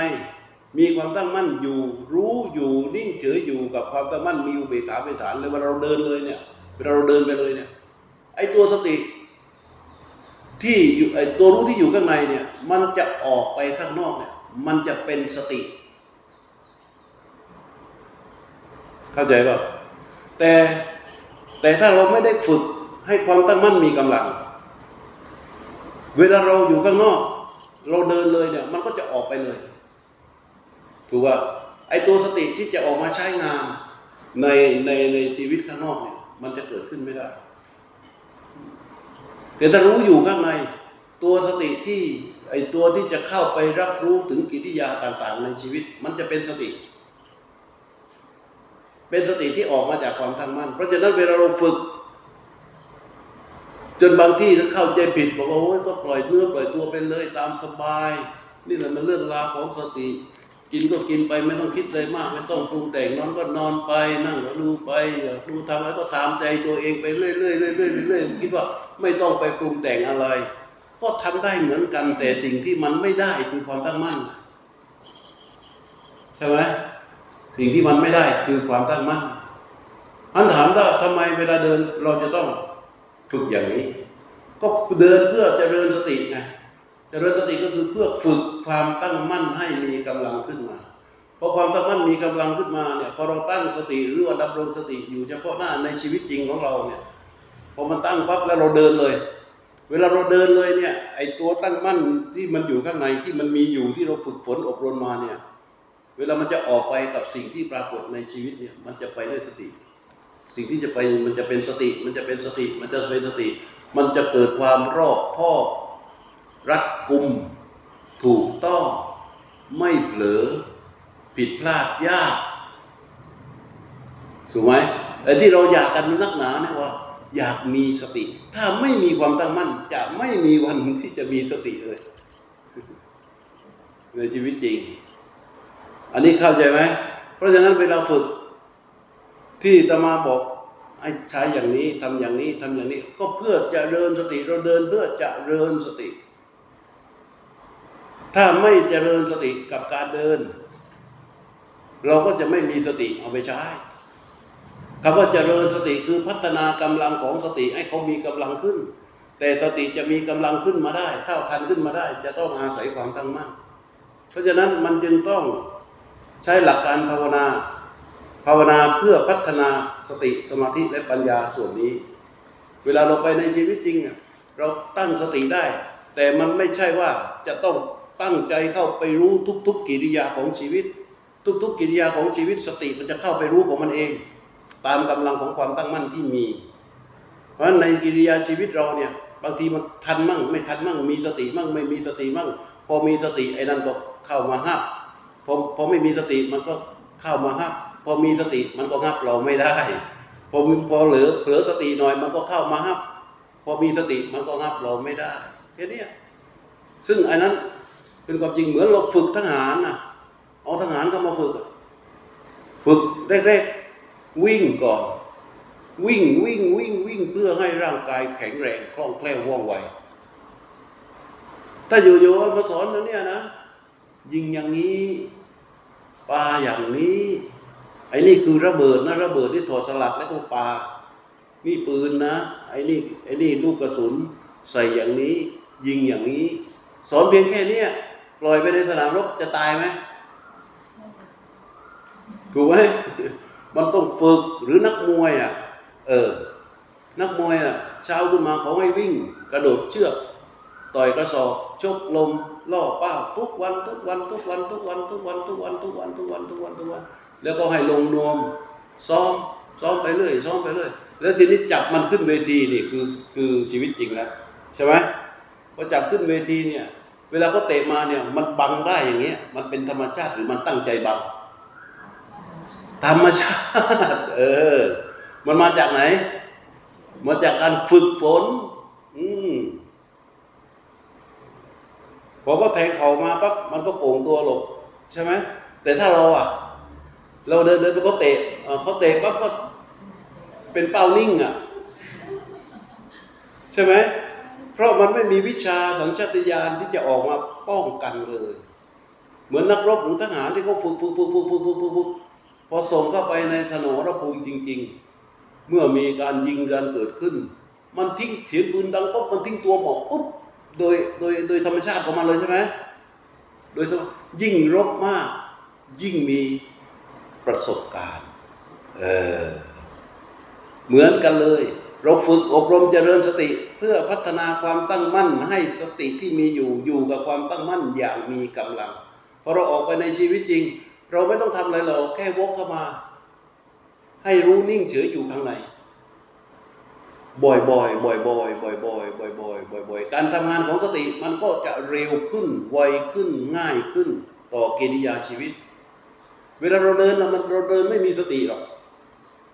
S1: มีความตั้งมั่นอยู่ รู้อยู่นิ่งเฉยอยู่กับความตั้งมั่นมีอุเบกขาเป็นฐานเลยเวลาเราเดินเลยเนี่ยเวลาเราเดินไปเลยเนี่ยไอ้ตัวสติ ที่อยู่ไอ้ตัวรู้ที่อยู่ข้างในเนี่ย มันจะออกไปข้างนอกเนี่ย มันจะเป็นสติ เข้าใจป่ะแต่แต่ถ้าเราไม่ได้ฝึกให้ความตั้งมั่นมีกำลัง เวลาเราอยู่ข้างนอก เราเดินเลยเนี่ยมันก็จะออกไปเลยถูกป่ะไอ้ตัวสติที่จะออกมาใช้งานในในในชีวิตข้างนอกเนี่ยมันจะเกิดขึ้นไม่ได้ แต่ถ้ารู้อยู่ข้างใน ตัวสติที่ไอ้ตัวที่จะเข้าไปรับรู้ถึงกิริยาต่าง ๆ ในชีวิต มันจะเป็นสติ เป็นสติที่ออกมาจากความตั้งมั่นเพราะฉะนั้นเวลาเราฝึก จนบางที่ถ้าเข้าใจผิดบอกว่าโอ้ยก็ปล่อยเนื้อปล่อยตัวไปเลย ตามสบาย นี่แหละมันเรื่องราวของสติ กินก็กินไปไม่ต้องคิดอะไรมาก ไม่ต้องปรุงแต่งนอนก็นอนไปนั่งก็ดูไปดูทำอะไรก็ตามใจตัวเองไปเรื่อยๆเรื่อยๆเรื่อยๆเรื่อยๆคิดว่าไม่ต้องไปปรุงแต่งอะไร ก็ทำได้เหมือนกันแต่สิ่งที่มันไม่ได้คือความตั้งมั่นใช่ไหมสิ่งที่มันไม่ได้คือความตั้งมั่นอันถามว่าทำไมเวลาเดินเราจะต้อง ฝึกอย่างนี้ ก็เดินเพื่อจเจริญสติไงเจริญสติก็คือเพื่อฝึกความตั้งมั่นให้มีกำลังขึ้นมาพอความตั้งมั่นมีกำลังขึ้นมาเนี่ยพอเราตั้งสติหรือว่าดำรงสติอยู่เฉพาะหน้าในชีวิตจริงของเราเนี่ยพอมันตั้งปั๊บแล้วเราเดินเลย เวลาเราเดินเลยเนี่ยไอตัวตั้งมั่นที่มันอยู่ข้างในที่มันมีอยู่ที่เราฝึกฝนอบรมมาเนี่ยเวลามันจะออกไปกับสิ่งที่ปรากฏในชีวิตเนี่ยมันจะไปด้วยสติ สิ่งที่จะไปมันจะเป็นสติ มันจะเป็นสติ มันจะเป็นสติ มันจะเกิดความรอบคอบรัดกุม ถูกต้อง ไม่เผลอ ผิดพลาดยากถูกไหมไอ้ที่เราอยากกันนักหนาเนี่ยว่า อยากมีสติ ถ้าไม่มีความตั้งมั่น จะไม่มีวันที่จะมีสติเลยในชีวิตจริง อันนี้เข้าใจไหม เพราะฉะนั้นเวลาฝึก ที่ตมาบอกให้ใช้อย่างนี้ทำอย่างนี้ทำอย่างนี้ ก็เพื่อจะเริญสติเราเดินเพื่อจะเริญสติ ถ้าไม่เจริญสติกับการเดิน เราก็จะไม่มีสติเอาไปใช้คำว่าเจริญสติคือพัฒนากำลังของสติให้เขามีกำลังขึ้น แต่สติจะมีกำลังขึ้นมาได้ เท่าทันขึ้นมาได้ จะต้องอาศัยความตั้งมั่นเพราะฉะนั้นมันจึงต้องใช้หลักการภาวนา ภาวนาเพื่อพัฒนาสติสมาธิและปัญญาส่วนนี้ เวลาเราไปในชีวิตจริงเราตั้งสติได้ แต่มันไม่ใช่ว่าจะต้องตั้งใจเข้าไปรู้ทุก ๆ กิริยาของชีวิต ทุก ๆ กิริยาของชีวิตสติมันจะเข้าไปรู้ของมันเอง ตามกำลังของความตั้งมั่นที่มี เพราะฉะนั้นในกิริยาชีวิตเราเนี่ยบางทีมันทันมั่ง ไม่ทันมั่ง มีสติมั่ง ไม่มีสติมั่ง พอมีสติไอ้นั่นก็เข้ามาห้ามพอพอไม่มีสติมันก็เข้ามาห้าม พอมีสติมันก็งับเราไม่ได้ พอพอเหลือเผลอสติหน่อยมันก็เข้ามาห้ามพอมีสติมันก็งับเราไม่ได้แค่นี้ซึ่งอันนั้นเป็นความจริงเหมือนเราฝึกทหารนะเอาทหารเข้ามาฝึก ฝึกแรกๆวิ่งก่อน วิ่งวิ่งวิ่งวิ่งเพื่อให้ร่างกายแข็งแรงคล่องแคล่วว่องไวถ้าอยู่ๆมาสอนนะเนี่ยนะ ยิงอย่างนี้ปาอย่างนี้ ไอ้นี่คือระเบิดนะระเบิดที่ถอดสลักแล้วก็ปานี่ปืนนะ ไอ้นี่ไอ้นี่ลูกกระสุนใส่อย่างนี้ ยิงอย่างนี้ สอนเพียงแค่นี้ปล่อยไปในสนามรบจะตายไหมถูกไหมมันต้องฝึกหรือนักมวยอะ เออ นักมวยอะเช้าขึ้นมาเขาให้วิ่ง กระโดดเชือกต่อยกระสอบชกลมล่อเป้าทุกวันทุกวันทุกวันทุกวันทุกวันทุกวันทุกวันทุกวันทุกวันทุกวัน แล้วก็ให้ลงนวม ซ้อมซ้อมไปเรื่อยซ้อมไปเรื่อยแล้วทีนี้จับมันขึ้นเวทีนี่คือคือชีวิตจริงแล้วใช่ไหมพอจับขึ้นเวทีเนี่ยเวลาเขาเตะมาเนี่ยมันบังได้อย่างเงี้ย มันเป็นธรรมชาติหรือมันตั้งใจบังธรรมชาติ เออ มันมาจากไหน มาจากการฝึกฝน อืมพอเขาแทงเข่ามาปั๊บมันก็โป่งตัวหลบใช่ไหมแต่ถ้าเราอะ เราเดินเดินไปเขาเตะเขาเตะปั๊บก็เป็นเป้านิ่งอะใช่ไหมเพราะมันไม่มีวิชาสัญชาตญาณที่จะออกมาป้องกันเลย เหมือนนักรบหรือทหารที่เขาฝึกฝึกฝึกฝึกฝึกฝึกฝึกพอส่งเข้าไปในสนองระภูมิจริง ๆ เมื่อมีการยิงกันเกิดขึ้น มันทิ้งเถียงปืนดังปุ๊บมันทิ้งตัวหมอกปุ๊บโดยโดยโดยธรรมชาติของมันเลยใช่ไหมโดยยิ่งรบมากยิ่งมี ประสบการณ์เออเหมือนกันเลย เราฝึกอบรมเจริญสติ เพื่อพัฒนาความตั้งมั่นให้สติที่มีอยู่อยู่กับความตั้งมั่นอย่างมีกำลังพอเราออกไปในชีวิตจริง เราไม่ต้องทำอะไรหรอกแค่วกเข้ามา ให้รู้นิ่งเฉยอยู่ข้างในบ่อยๆ บ่อยๆ บ่อยๆ บ่อยๆ บ่อยๆ บ่อยๆบ่อยๆการทำงานของสติมันก็จะเร็วขึ้น ไวขึ้น ง่ายขึ้น ต่อกิริยาชีวิต เวลาเราเดินนะมันเราเดินไม่มีสติหรอก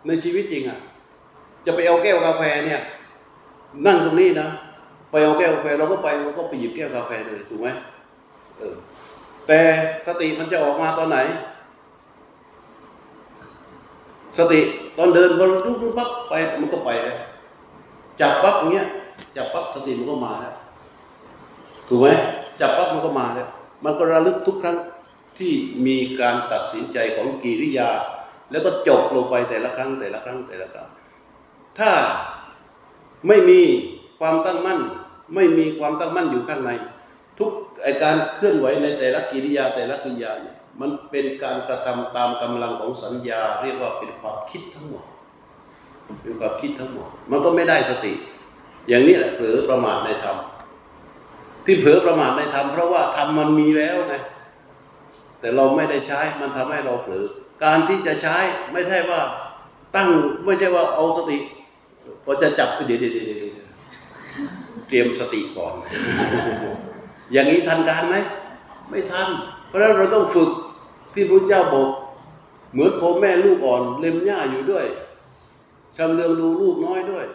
S1: ในชีวิตจริงอะ จะไปเอาแก้วกาแฟเนี่ย นั่งตรงนี้นะไปเอาแก้วกาแฟเราก็ไปเราก็ไปหยิบแก้วกาแฟเลยถูกไหมเออแต่สติมันจะออกมาตอนไหน สติตอนเดินพอลุกลุกปั๊บไปมันก็ไปแล้วจับปั๊บอย่างเงี้ยจับปั๊บสติมันก็มาแล้วถูกไหมจับปั๊บมันก็มาแล้วมันก็ระลึกทุกครั้ง ที่มีการตัดสินใจของกิริยา แล้วก็จบลงไปแต่ละครั้งแต่ละครั้งแต่ละครั้ง ถ้าไม่มีความตั้งมั่น ไม่มีความตั้งมั่นอยู่ข้างใน ทุกไอการเคลื่อนไหวในแต่ละกิริยาแต่ละกิริยาเนี่ยมันเป็นการกระทำตามกำลังของสัญญา เรียกว่าเป็นความคิดทั้งหมดเป็นความคิดทั้งหมด มันก็ไม่ได้สติ อย่างนี้แหละเผลอประมาทในธรรมที่เผลอประมาทในธรรมเพราะว่าธรรมมันมีแล้วไง แต่เราไม่ได้ใช้มันทำให้เราเผลอการที่จะใช้ไม่ใช่ว่าตั้งไม่ใช่ว่าเอาสติพอจะจับเดี๋ยวเดี๋ยวเดี๋ยวเดี๋ยวเตรียมสติก่อน อย่างนี้ทันการไหมไม่ทัน เพราะฉะนั้นเราต้องฝึกที่พระเจ้าบอกเหมือนพ่อแม่ลูกอ่อนเล็มหญ้าอยู่ด้วยชำเลืองดูลูกน้อยด้วย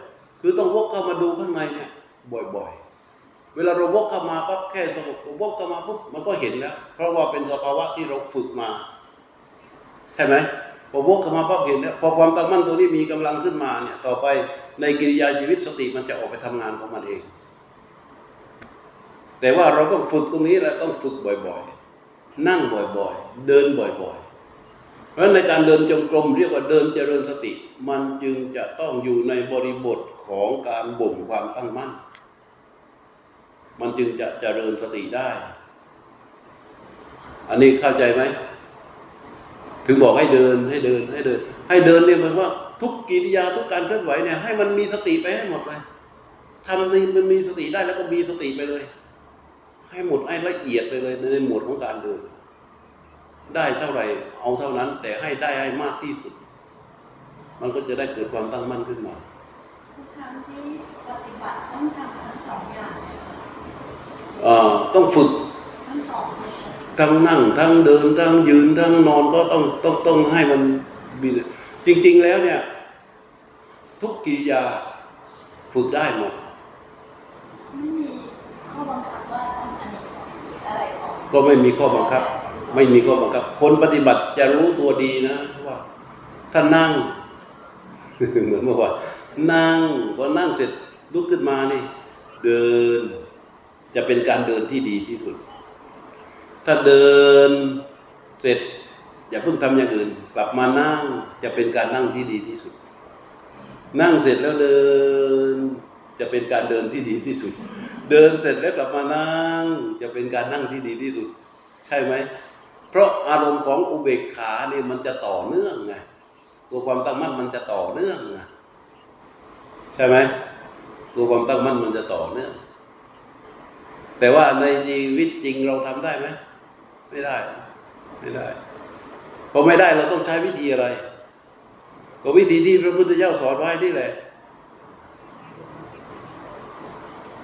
S1: คือต้องวกเข้ามาดูข้างในเนี่ย บ่อยๆ เวลาเราวกเข้ามาปั๊บแค่สงบวกเข้ามาปุ๊บมันก็เห็นแล้วเพราะว่าเป็นสภาวะที่เราฝึกมา ใช่ไหมพอวกเข้ามาปั๊บเห็นแล้วพอความตั้งมั่นตัวนี้มีกำลังขึ้นมาเนี่ยต่อไปในกิริยาชีวิตสติมันจะออกไปทำงานของมันเอง แต่ว่าเราต้องฝึกตรงนี้แหละต้องฝึกบ่อยๆ นั่งบ่อยๆ เดินบ่อยๆ เพราะฉะนั้นในการเดินจงกรมเรียกว่าเดินเจริญสติ มันจึงจะต้องอยู่ในบริบทของการบ่มความตั้งมั่น มันจึงจะจะเจริญสติได้ อันนี้เข้าใจไหม ถึงบอกให้เดินให้เดินให้เดิน ให้เดินเนี่ยหมายว่าทุกกิริยาทุกการเคลื่อนไหวเนี่ยให้มันมีสติไปให้หมดเลยทำนี่มันมีสติได้แล้วก็มีสติไปเลย ให้หมดให้ละเอียดไปเลยในหมวดของการเดิน ได้เท่าไหร่ เอาเท่านั้น แต่ให้ได้ให้มากที่สุด มันก็จะได้เกิดความตั้งมั่นขึ้นมา
S3: ทุกครั้งที่ปฏิบัติต้องทำ
S1: ต้องฝึก
S3: ทั้ง
S1: นั่งทั้งเดินทั้งยืนทั้งนอนก็ต้องต้องต้องให้มันมีจริง ๆ แล้วเนี่ย ทุกกิริยาฝึกได้หมด
S3: ไม่มีข้อบังคับว่าต้อะไรก่อน
S1: ก็ไม่มีข้อบังคับ ไม่มีข้อบังคับ คนปฏิบัติจะรู้ตัวดีนะว่าถ้านั่ง เหมือนเมื่อวานนั่งพอนั่งเสร็จลุกขึ้นมานี่ เดิน จะเป็นการเดินที่ดีที่สุด ถ้าเดินเสร็จอย่าเพิ่งทำอย่างอื่น กลับมานั่งจะเป็นการนั่งที่ดีที่สุด นั่งเสร็จแล้วเดิน จะเป็นการเดินที่ดีที่สุด เดินเสร็จแล้วกลับมานั่ง จะเป็นการนั่งที่ดีที่สุด ใช่ไหมเพราะอารมณ์ของอุเบกขาเนี่ยมันจะต่อเนื่องไงตัวความตั้งมั่นมันจะต่อเนื่องไงใช่ไหมตัวความตั้งมั่นมันจะต่อเนื่อง แต่ว่าในชีวิตจริงเราทำได้ไหมไม่ได้ ไม่ได้พอไม่ได้เราต้องใช้วิธีอะไร ก็วิธีที่พระพุทธเจ้าสอนไว้นี่แหละ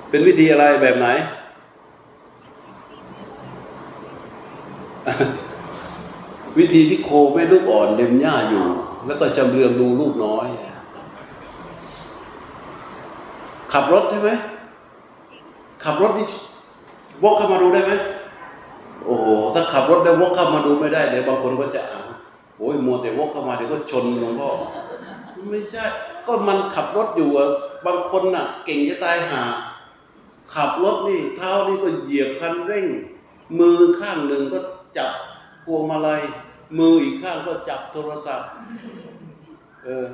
S1: เป็นวิธีอะไรแบบไหน วิธีที่โคแม่ลูกอ่อนเล็มหญ้าอยู่ แล้วก็จำเรืองดูลูกน้อย ขับรถใช่ไหมขับรถนี่ วกเข้ามาดูได้ไหมโอ้โหถ้าขับรถแล้วกเข้ามาดูไม่ได้เดี๋ยวบางคนก็จะอ่าโอ้ยมัวแต่วกเข้ามาเดี๋ยวก็ชนหลวงพ่อไม่ใช่ ก็มันขับรถอยู่อะบางคนน่ะ เก่งจะตายหา ขับรถนี่เท้านี่ก็เหยียบคันเร่ง มือข้างหนึ่งก็จับพวงมาลัยมืออีกข้างก็จับโทรศัพท์ เออ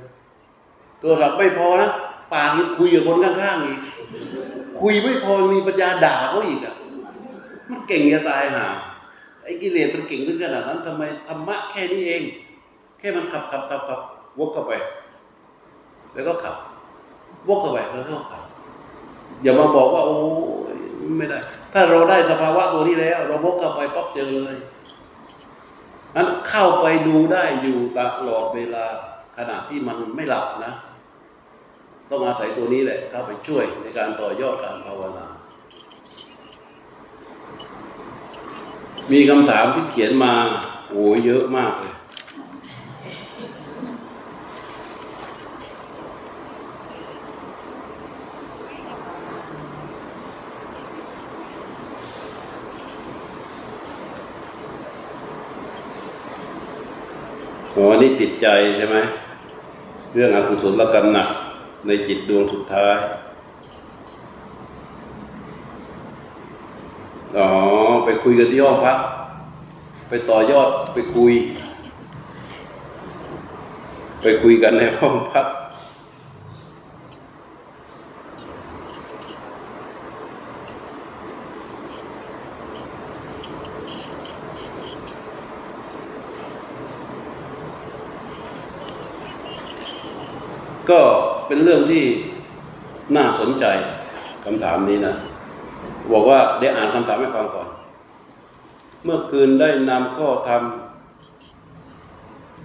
S1: โทรศัพท์ไม่พอนะปากยังคุยกับคนข้างๆอีก คุยไม่พอมีปัญญาด่าเขาอีกอะ มันเก่งจะตายหาไอ้กิเลสมันเก่งถึงขนาดนั้นทำไมธรรมะแค่นี้เอง แค่มันขับขับขับขับวกเข้าไป แล้วก็ขับวกเข้าไปแล้วก็ขับอย่ามาบอกว่า โอ้ไม่ได้ ถ้าเราได้สภาวะตัวนี้แล้ว เราวกเข้าไปปั๊บเจอเลยนั้นเข้าไปดูได้อยู่ตลอดเวลาขณะที่มันไม่หลับนะ ต้องอาศัยตัวนี้แหละเข้าไปช่วยในการต่อยอดการภาวนา มีคำถามที่เขียนมาโอ้เยอะมากเลยอ๋อนี่ติดใจใช่ไหม เรื่องอกุศลกรรมหนักในจิตดวงสุดท้าย อ๋อ ไป คุยกันที่ห้องพัก ไปต่อยอดไปคุย ไปคุยกันในห้องพัก ก็เป็นเรื่องที่น่าสนใจคำถามนี้นะบอกว่าเดี๋ยวอ่านคำถามให้ฟังก่อน เมื่อคืนได้นำข้อธรรม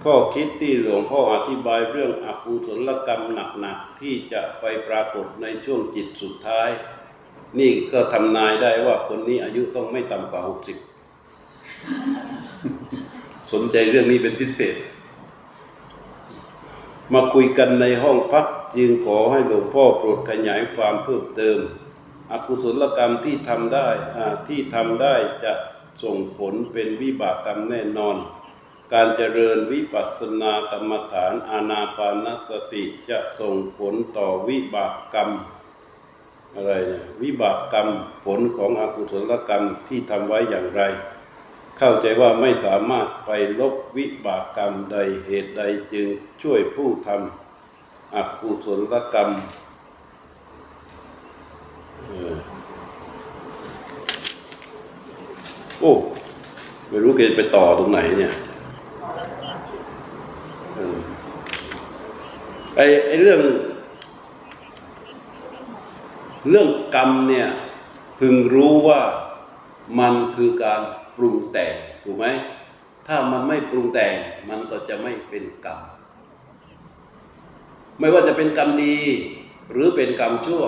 S1: ข้อคิดที่หลวงพ่ออธิบายเรื่องอกุศลกรรมหนักๆที่จะไปปรากฏในช่วงจิตสุดท้าย นี่ก็ทำนายได้ว่าคนนี้อายุต้องไม่ต่ำกว่าหกสิบสนใจเรื่องนี้เป็นพิเศษ มาคุยกันในห้องพักจึงขอให้หลวงพ่อโปรดขยายความเพิ่มเติม อกุศลกรรมที่ทำได้ที่ทำได้จะ ส่งผลเป็นวิบากกรรมแน่นอน การเจริญวิปัสสนากรรมฐานอานาปานสติจะส่งผลต่อวิบากกรรมอะไรเนี่ยวิบากกรรมผลของอกุศลกรรมที่ทำไว้อย่างไร เข้าใจว่าไม่สามารถไปลบวิบากกรรมใดเหตุใดจึงช่วยผู้ทำอกุศลกรรมเออโอ้ไม่รู้เกณฑ์ไปต่อตรงไหนเนี่ยเออไอไอเรื่อง เรื่องกรรมเนี่ยพึงรู้ว่ามันคือการปรุงแต่งถูกไหมถ้ามันไม่ปรุงแต่งมันก็จะไม่เป็นกรรม ไม่ว่าจะเป็นกรรมดี หรือเป็นกรรมชั่ว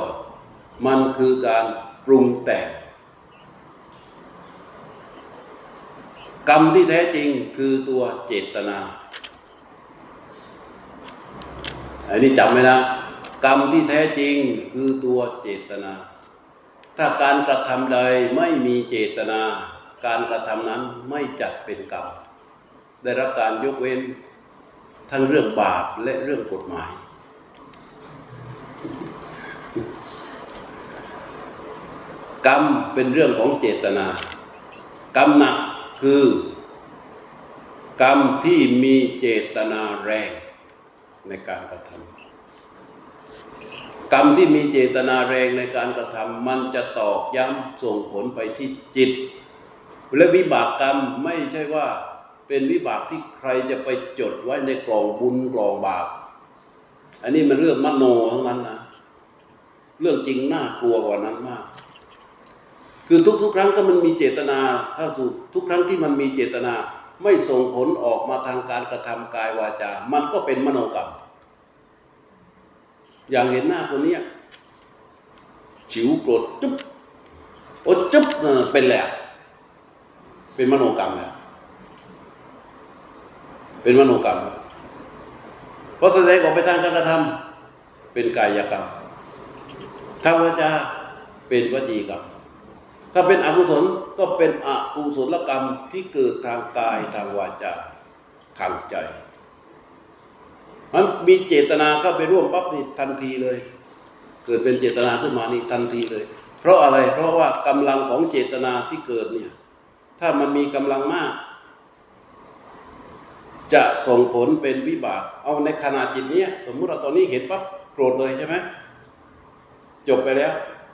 S1: มันคือการปรุงแต่ง กรรมที่แท้จริงคือตัวเจตนาอันนี้จำไว้นะ กรรมที่แท้จริงคือตัวเจตนา ถ้าการกระทำใดไม่มีเจตนา การกระทำนั้นไม่จัดเป็นกรรมได้รับการยกเว้นทั้งเรื่องบาปและเรื่องกฎหมาย กรรมเป็นเรื่องของเจตนา กรรมหนัก คือ กรรมที่มีเจตนาแรงในการกระทำกรรมที่มีเจตนาแรงในการกระทำมันจะตอกย้ำส่งผลไปที่จิต และวิบากกรรมไม่ใช่ว่าเป็นวิบากที่ใครจะไปจดไว้ในกล่องบุญกล่องบาป อันนี้มันเรื่องมโนทั้งนั้นนะ เรื่องจริงน่ากลัวกว่านั้นมาก คือทุกๆ ครั้งถ้ามันมีเจตนาถ้าสุดทุกครั้งที่มันมีเจตนา ไม่ส่งผลออกมาทางการกระทำกายวาจา มันก็เป็นมโนกรรม อย่างเห็นหน้าคนเนี้ยฉิวโกรธจุ๊บโอ้จุ๊บเป็นแหละเป็นมโนกรรมแล้วเป็นมโนกรรม เพราะแสดงออกไปทางการกระทำเป็นกายกรรมทางวาจาเป็นวจีกรรม ถ้าเป็นอกุศลก็เป็นอกุศลกรรมที่เกิดทางกายทางวาจาทางใจมันมีเจตนาเข้าไปร่วมปั๊บนี่ทันทีเลย เกิดเป็นเจตนาขึ้นมานี่ทันทีเลย เพราะอะไรเพราะว่ากำลังของเจตนาที่เกิดเนี่ยถ้ามันมีกำลังมาก จะส่งผลเป็นวิบาก เอาในขณะจิตเนี้ยสมมุติเราตอนนี้เห็นปั๊บโกรธเลยใช่ไหมจบไปแล้ว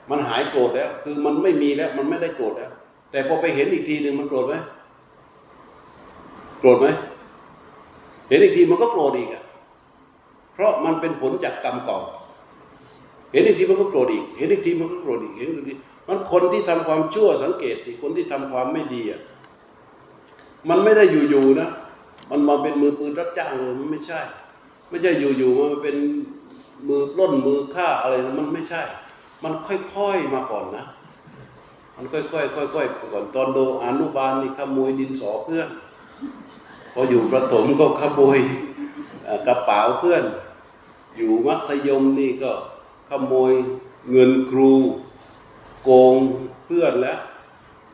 S1: มันหายโกรธแล้ว คือมันไม่มีแล้ว มันไม่ได้โกรธแล้ว แต่พอไปเห็นอีกทีหนึ่งมันโกรธไหมโกรธไหมเห็นอีกทีมันก็โกรธอีกอะเพราะมันเป็นผลจากกรรมเก่า เห็นอีกทีมันก็โกรธอีก เห็นอีกทีมันก็โกรธอีก เห็นอีกทีมันคนที่ทำความชั่วสังเกตดิคนที่ทำความไม่ดีอะมันไม่ได้อยู่ๆนะ มันมาเป็นมือปืนรับจ้างเลยมันไม่ใช่ ไม่ใช่อยู่ๆมันเป็นมือปล้นมือฆ่าอะไร มันไม่ใช่ มันค่อยๆมาก่อนนะ มันค่อยๆค่อยๆก่อนตอนโดอนุบาลนี่ขโมยดินสอเพื่อน พออยู่ประถมก็ขโมยกระเป๋าเพื่อน อยู่มัธยมนี่ก็ขโมยเงินครู โกงเพื่อนแล้ว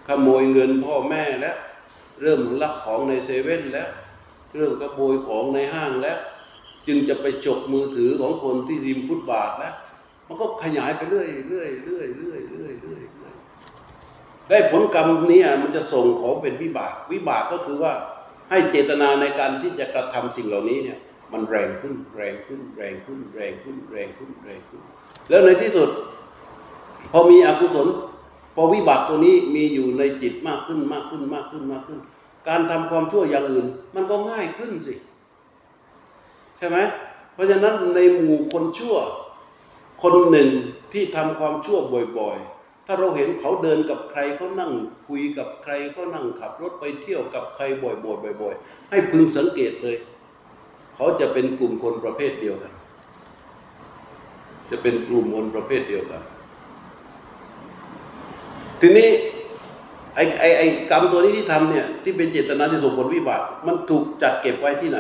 S1: ขโมยเงินพ่อแม่แล้ว เริ่มลักของในเซเว่นแล้วเริ่มขโมยของในห้างแล้ว จึงจะไปฉกมือถือของคนที่ริมฟุตบาทแล้ว มันก็ขยายไปเรื่อยเรื่อยเรื่อยเรื่อยเรื่อยเรื่อยเรื่อยได้ผลกรรมนี้มันจะส่งของเป็นวิบาก วิบากก็คือว่าให้เจตนาในการที่จะกระทำสิ่งเหล่านี้เนี่ยมันแรงขึ้นแรงขึ้นแรงขึ้นแรงขึ้นแรงขึ้นแรงขึ้น แล้วในที่สุด พอมีอกุศล พอวิบากตัวนี้มีอยู่ในจิตมากขึ้นมากขึ้นมากขึ้นมากขึ้น การทำความชั่วอย่างอื่น มันก็ง่ายขึ้นสิ ใช่ไหมเพราะฉะนั้นในหมู่คนชั่ว คนหนึ่งที่ทำความชั่วบ่อยๆ ถ้าเราเห็นเขาเดินกับใครเขานั่งคุยกับใครเขานั่งขับรถไปเที่ยวกับใครบ่อยๆบ่อยๆ ให้พึงสังเกตเลย เขาจะเป็นกลุ่มคนประเภทเดียวกัน จะเป็นกลุ่มคนประเภทเดียวกัน ทีนี้ไอ้ไอ้ไอ้กรรมตัวนี้ที่ทำเนี่ยที่เป็นเจตนาที่ส่งผลวิบาก มันถูกจัดเก็บไว้ที่ไหน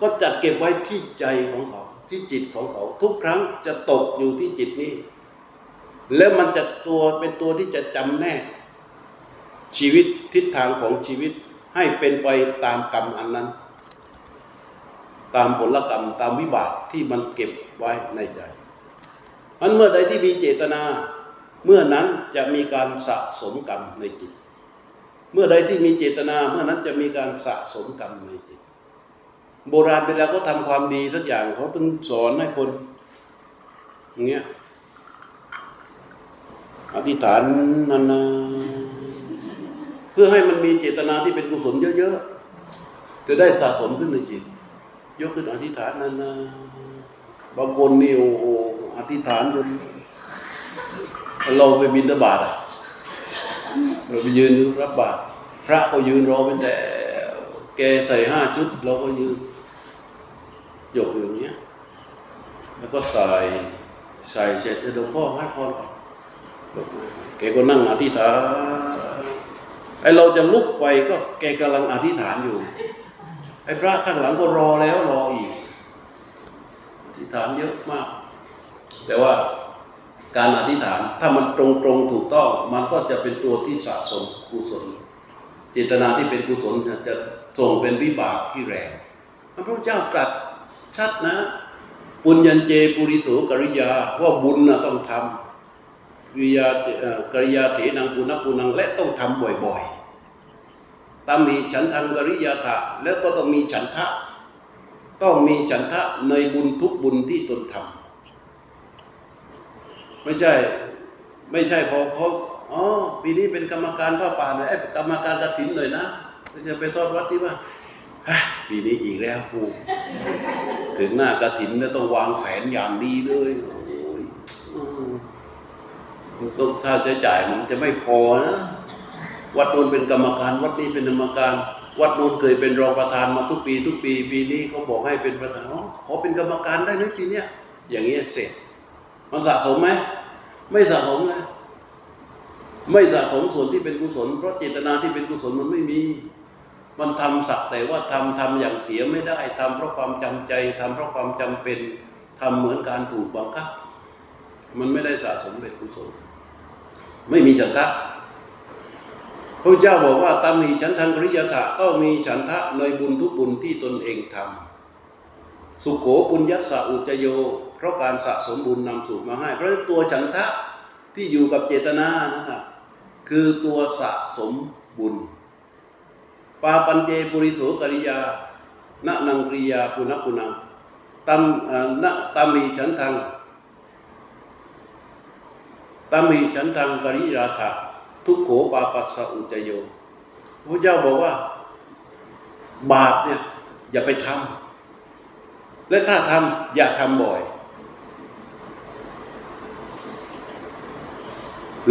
S1: ก็จัดเก็บไว้ที่ใจของเขา ที่จิตของเขา ทุกครั้งจะตกอยู่ที่จิตนี้ แล้วมันจะตัวเป็นตัวที่จะจำแนกชีวิตทิศทางของชีวิตให้เป็นไปตามกรรมอันนั้น ตามผลกรรมตามวิบากที่มันเก็บไว้ในใจมันเมื่อใดที่มีเจตนา เมื่อนั้นจะมีการสะสมกรรมในจิต เมื่อใดที่มีเจตนา เมื่อนั้นจะมีการสะสมกรรมในจิต โบราณเวลาเขาทำความดีสักอย่างเขาต้องสอนให้คนอย่างเงี้ยอธิษฐานนานาเพื่อให้มันมีเจตนาที่เป็นกุศลเยอะๆจะได้สะสมขึ้นในจิต ยกขึ้นอธิษฐานนานาบางคนนี่โอ้โหอธิษฐานจนเราไปบินทบาทอะเราไปยืนรับบาตรพระก็ยืนรอเป็นแต่แกใส่ห้าชุด เราก็ยืน หยกอยู่อย่างเงี้ย แล้วก็ใส่ใส่เสร็จแล้วหลวงพ่อให้พรก่อนแกก็นั่งอธิษฐานไอเราจะลุกไปก็แกกำลังอธิษฐานอยู่ ไอพระข้างหลังก็รอแล้วรออีก อธิษฐานเยอะมาก แต่ว่าการอธิษฐานถ้ามันตรงตรงๆถูกต้อง มันก็จะเป็นตัวที่สะสมกุศลเจตนาที่เป็นกุศลจะส่งเป็นวิบากที่แรงพระพุทธเจ้าตรัส ชัดนะ ปุญญเจปุริโสกริยาว่าบุญนะต้องทำกิริยาเอ่อกริยาเถนังปุณปุนังและต้องทำบ่อยๆตามมีฉันทังกริยาถะแล้วก็ต้องมีฉันทะ ต้องมีฉันทะในบุญทุกบุญที่ตนทำไม่ใช่ไม่ใช่พอเขาอ๋อปีนี้เป็นกรรมการพระป่าหน่อยไอ้กรรมการกฐินหน่อยนะจะไปทอดวัดที่ว่า ปีนี้อีกแล้วกูถึงหน้ากฐินแล้วต้องวางแผนอย่างดีเลยโอ้ยต้องค่าใช้จ่ายมันจะไม่พอนะ วัดโน้นเป็นกรรมการ วัดนี้เป็นกรรมการ วัดโน้นเคยเป็นรองประธานมาทุกปี ทุกปี ปีนี้เขาบอกให้เป็นประธานอ๋อขอเป็นกรรมการได้ไหมปีเนี้ยอย่างนี้ยเสร็จ มันสะสมไหมไม่สะสมเลยไม่สะสมส่วนที่เป็นกุศลเพราะเจตนาที่เป็นกุศลมันไม่มี มันทำสักแต่ว่าทำทำอย่างเสียไม่ได้ทำเพราะความจำใจทำเพราะความจำเป็นทำเหมือนการถูกบังคับ มันไม่ได้สะสมเป็นกุศลไม่มีฉันทะพระเจ้าบอกว่าตามมีฉันทังกริยถะต้องมีฉันทะในบุญทุกบุญที่ตนเองทำ สุโขปุญญัสสะอุจโย เพราะการสะสมบุญนำสุขมาให้ เพราะตัวฉันทะที่อยู่กับเจตนานะครับคือตัวสะสมบุญ ปาปัญเจปุริโสกริยาณนังกริยาปุณปุนังตัมณตัมมีฉันทังตัมมีฉันทังกริราธาทุกโขปาปัสสะอุจโยพระเจ้าบอกว่า บาปเนี่ยอย่าไปทำและถ้าทำอย่าทำบ่อย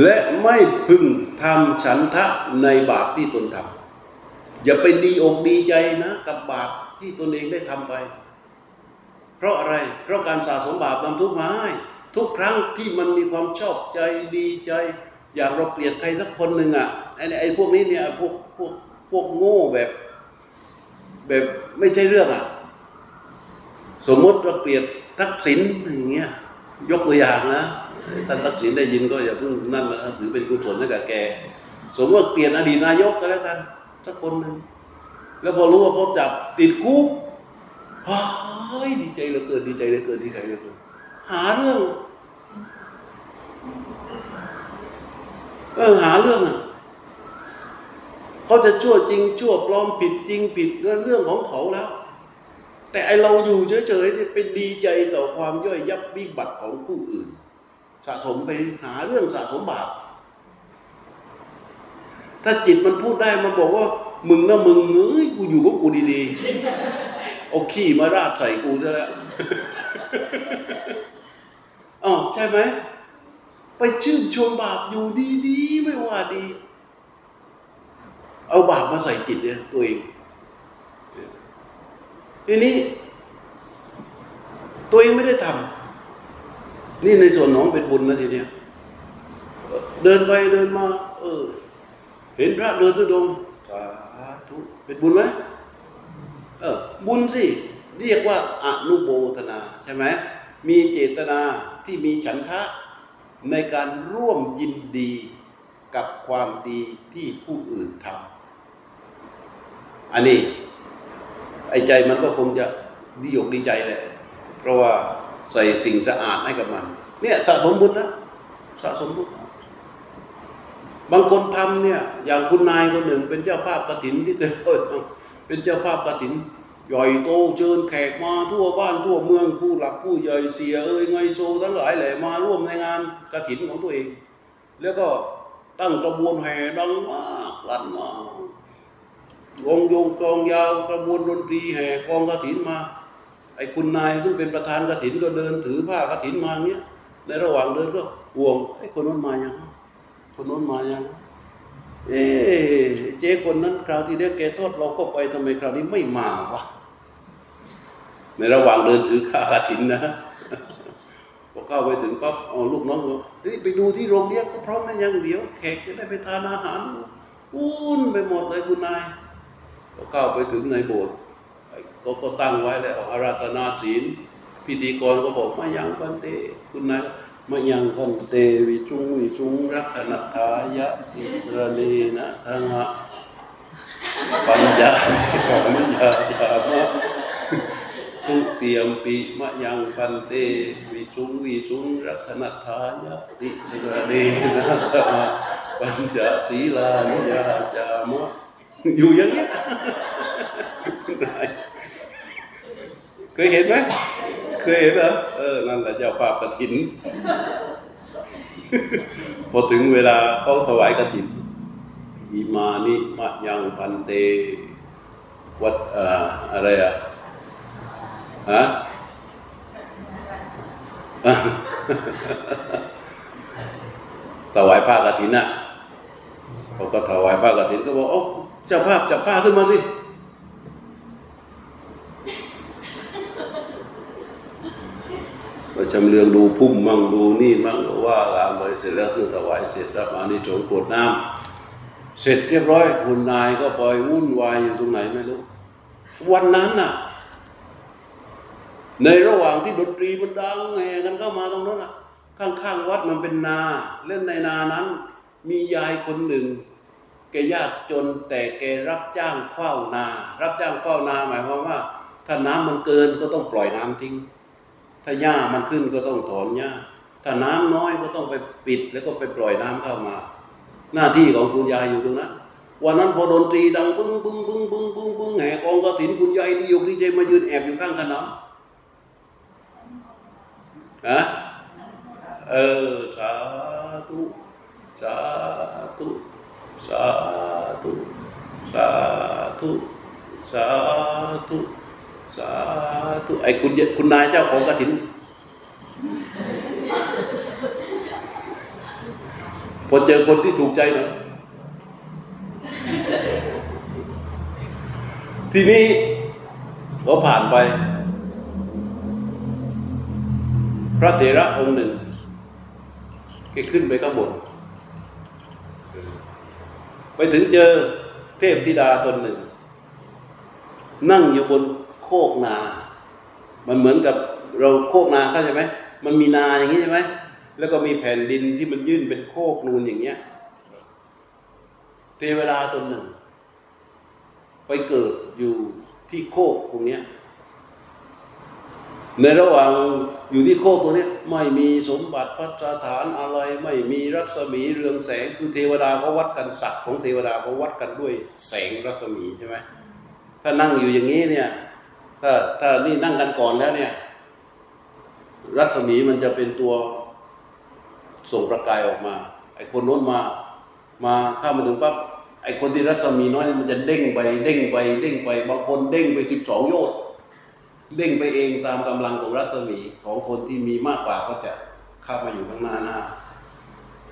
S1: และไม่พึงทำฉันทะในบาปที่ตนทำ อย่าไปดีอกดีใจนะกับบาปที่ตนเองได้ทำไป เพราะอะไร เพราะการสะสมบาปนำทุกข์มาให้ทุกครั้งที่มันมีความชอบใจดีใจ อยากเราเกลียดใครสักคนหนึ่งอะไอ้ไอ้พวกนี้เนี่ยพวกพวกพวกโง่แบบ แบบไม่ใช่เรื่องอะ สมมติเราเกลียดทักษิณอย่างเงี้ยยกตัวอย่างนะท่านทักษิณได้ยินก็อย่าเพิ่งนั่นนะถือเป็นกุศลให้กับแก สมมติเปลี่ยนอดีตนายกก็แล้วกัน สักคนหนึ่งแล้วพอรู้ว่าเขาจับติดคุกเฮ้ยดีใจเหลือเกินดีใจเหลือเกินดีใจเหลือเกินหาเรื่องเออหาเรื่องอะเขาจะชั่วจริง ชั่วปลอมผิดจริงผิดเรื่องเรื่องของเขาแล้ว แต่ไอเราอยู่เฉยๆที่เป็นดีใจต่อความย่อยยับวิบัติของผู้อื่น สะสมไปหาเรื่องสะสมบาป ถ้าจิตมันพูดได้มันบอกว่า มึงนะมึงเอ้ยกูอยู่กับกูดีๆเอาขี้มาราดใส่กูซะแล้วอ้าวใช่ไหมไปชื่นชมบาปอยู่ดีๆไม่ว่าดี เอาบาปมาใส่จิตเนี่ยตัวเองทีนี้ ตัวเองไม่ได้ทำนี่ในส่วนของเป็นบุญนะทีเนี้ยเดินไปเดินมา เออ เห็นพระเดินทุดงสาธุเป็นบุญไหมเออบุญสิ เรียกว่าอนุโมทนาใช่ไหมมีเจตนาที่มีฉันทะในการร่วมยินดีกับความดีที่ผู้อื่นทำอันนี้ไอ้ใจมันก็คงจะดีอกดีใจแหละ เพราะว่าใส่สิ่งสะอาดให้กับมัน เนี่ยสะสมบุญนะสะสมบุญ บางคนทำเนี่ยอย่างคุณนายคนหนึ่งเป็นเจ้าภาพกฐินที่เคยเล่าให้ฟังเป็นเจ้าภาพกฐินใหญ่โตเชิญแขกมาทั่วบ้านทั่วเมืองผู้หลักผู้ใหญ่เสียเอ้ยไงโซทั้งหลายแหละมาร่วมในงานกฐินของตัวเอง แล้วก็ตั้งกระบวนแห่ดังมากลั่นมาวงโยงกองยาวกระบวนดนตรีแห่กองกฐินมาไอ้คุณนายซึ่งเป็นประธานกฐินก็เดินถือผ้ากฐินมาอย่างเงี้ยในระหว่างเดินก็ห่วงไอ้คนนั้นมายัง คนนั้นมายังเอ๊ะเจ๊คนนั้นคราวที่เรียกแกโทษเราก็ไปทำไมคราวนี้ไม่มาวะในระหว่างเดินถือข้ากฐินนะพอเข้าไปถึงปั๊บเอาลูกน้องบอกเฮ้ยไปดูที่โรงเรียนก็พร้อมนะยังเดี๋ยวแขกจะได้ไปทานอาหารวุ่นไปหมดเลยคุณนายก็เข้าไปถึงในโบสถ์ก็ก็ตั้งไว้แล้วอาราธนาศีลพิธีกรก็บอกมายังพันเตคุณนาย มายังพันเตวิจุงวิจุงรักนัทายะอิระเนนะทังะปัญญาปัญญาจามะทุเตียมปิมะยังพันเตวิจุงวิจุงรักนัทายะอิระเนนะทังะปัญจศีลานิยาจามะอยู่อย่างเงี้ยเคยเห็นไหม เคยเห็นเหรอเออนั่นแหละเจ้าภาพกฐิน พอถึงเวลาเขาถวายกฐินอิมานิมะยังพันเต วัดอ่ออะไรอะฮะถวายผ้ากฐินอะเขาก็ถวายผ้ากฐินก็บอกโอ้เจ้าภาพจับผ้าขึ้นมาสิ ก็ชำเลืองดูพุ่มมั่งดูนี่มั่งว่าตามไปเสร็จแล้วคือถวายเสร็จรับอานิสงส์กรวดน้ำเสร็จเรียบร้อยคุณนายก็ปล่อยวุ่นวายอยู่ตรงไหนไม่รู้ วันนั้นน่ะ ในระหว่างที่ดนตรีมันดังแห่กันเข้ามาตรงนั้นน่ะ ข้างๆวัดมันเป็นนา เล่นในนานั้น มียายคนหนึ่งแกยากจนแต่แกรับจ้างเฝ้านา รับจ้างเฝ้านาหมายความว่า ถ้าน้ำมันเกินก็ต้องปล่อยน้ำทิ้ง ถ้าหญ้ามันขึ้นก็ต้องถอนหญ้า ถ้าน้ำน้อยก็ต้องไปปิดแล้วก็ไปปล่อยน้ำเข้ามา หน้าที่ของคุณยายอยู่ตรงนั้นวันนั้นพอดนตรีดังปึ้งปึ้งปึ้งปึ้งปึ้งปึ้งแห่กองกระถินคุณยายที่ยกดีเจมายืนแอบอยู่ข้างขนมฮะเออสาธุสาธุสาธุสาธุสาธุ สาธุไอ้คุณคุณนายเจ้าของกระถิน พอเจอคนที่ถูกใจหน่อยทีนี้ก็ผ่านไป พระเถระองค์หนึ่งแกขึ้นไปข้างบนไปถึงเจอเทพธิดาตนหนึ่ง นั่งอยู่บน โคกนา มันเหมือนกับเราโคกนาเข้าใจไหมมันมีนาอย่างนี้ใช่ไหมแล้วก็มีแผ่นดินที่มันยื่นเป็นโคกนูนอย่างเงี้ยเทวดาตนหนึ่ง ไปเกิดอยู่ที่โคกตรงเนี้ยในระหว่างอยู่ที่โคกตัวเนี้ยไม่มีสมบัติพัฒฐานอะไรไม่มีรัศมีเรืองแสงคือเทวดาเขาวัดกันศักดิ์ของเทวดาเขาวัดกันด้วยแสงรัศมีใช่ไหมถ้านั่งอยู่อย่างนี้เนี่ย ถ้าถ้านี่นั่งกันก่อนแล้วเนี่ย รัศมีมันจะเป็นตัวส่งประกายออกมา ไอ้คนโน้นมา มาเข้ามาถึงปั๊บไอ้คนที่รัศมีน้อยนี่มันจะเด้งไป เด้งไปเด้งไปบางคนเด้งไปสิบสองโยชน์เด้งไปเองตามกำลังของรัศมีของคนที่มีมากกว่าก็จะเข้ามาอยู่ข้างหน้าหน้า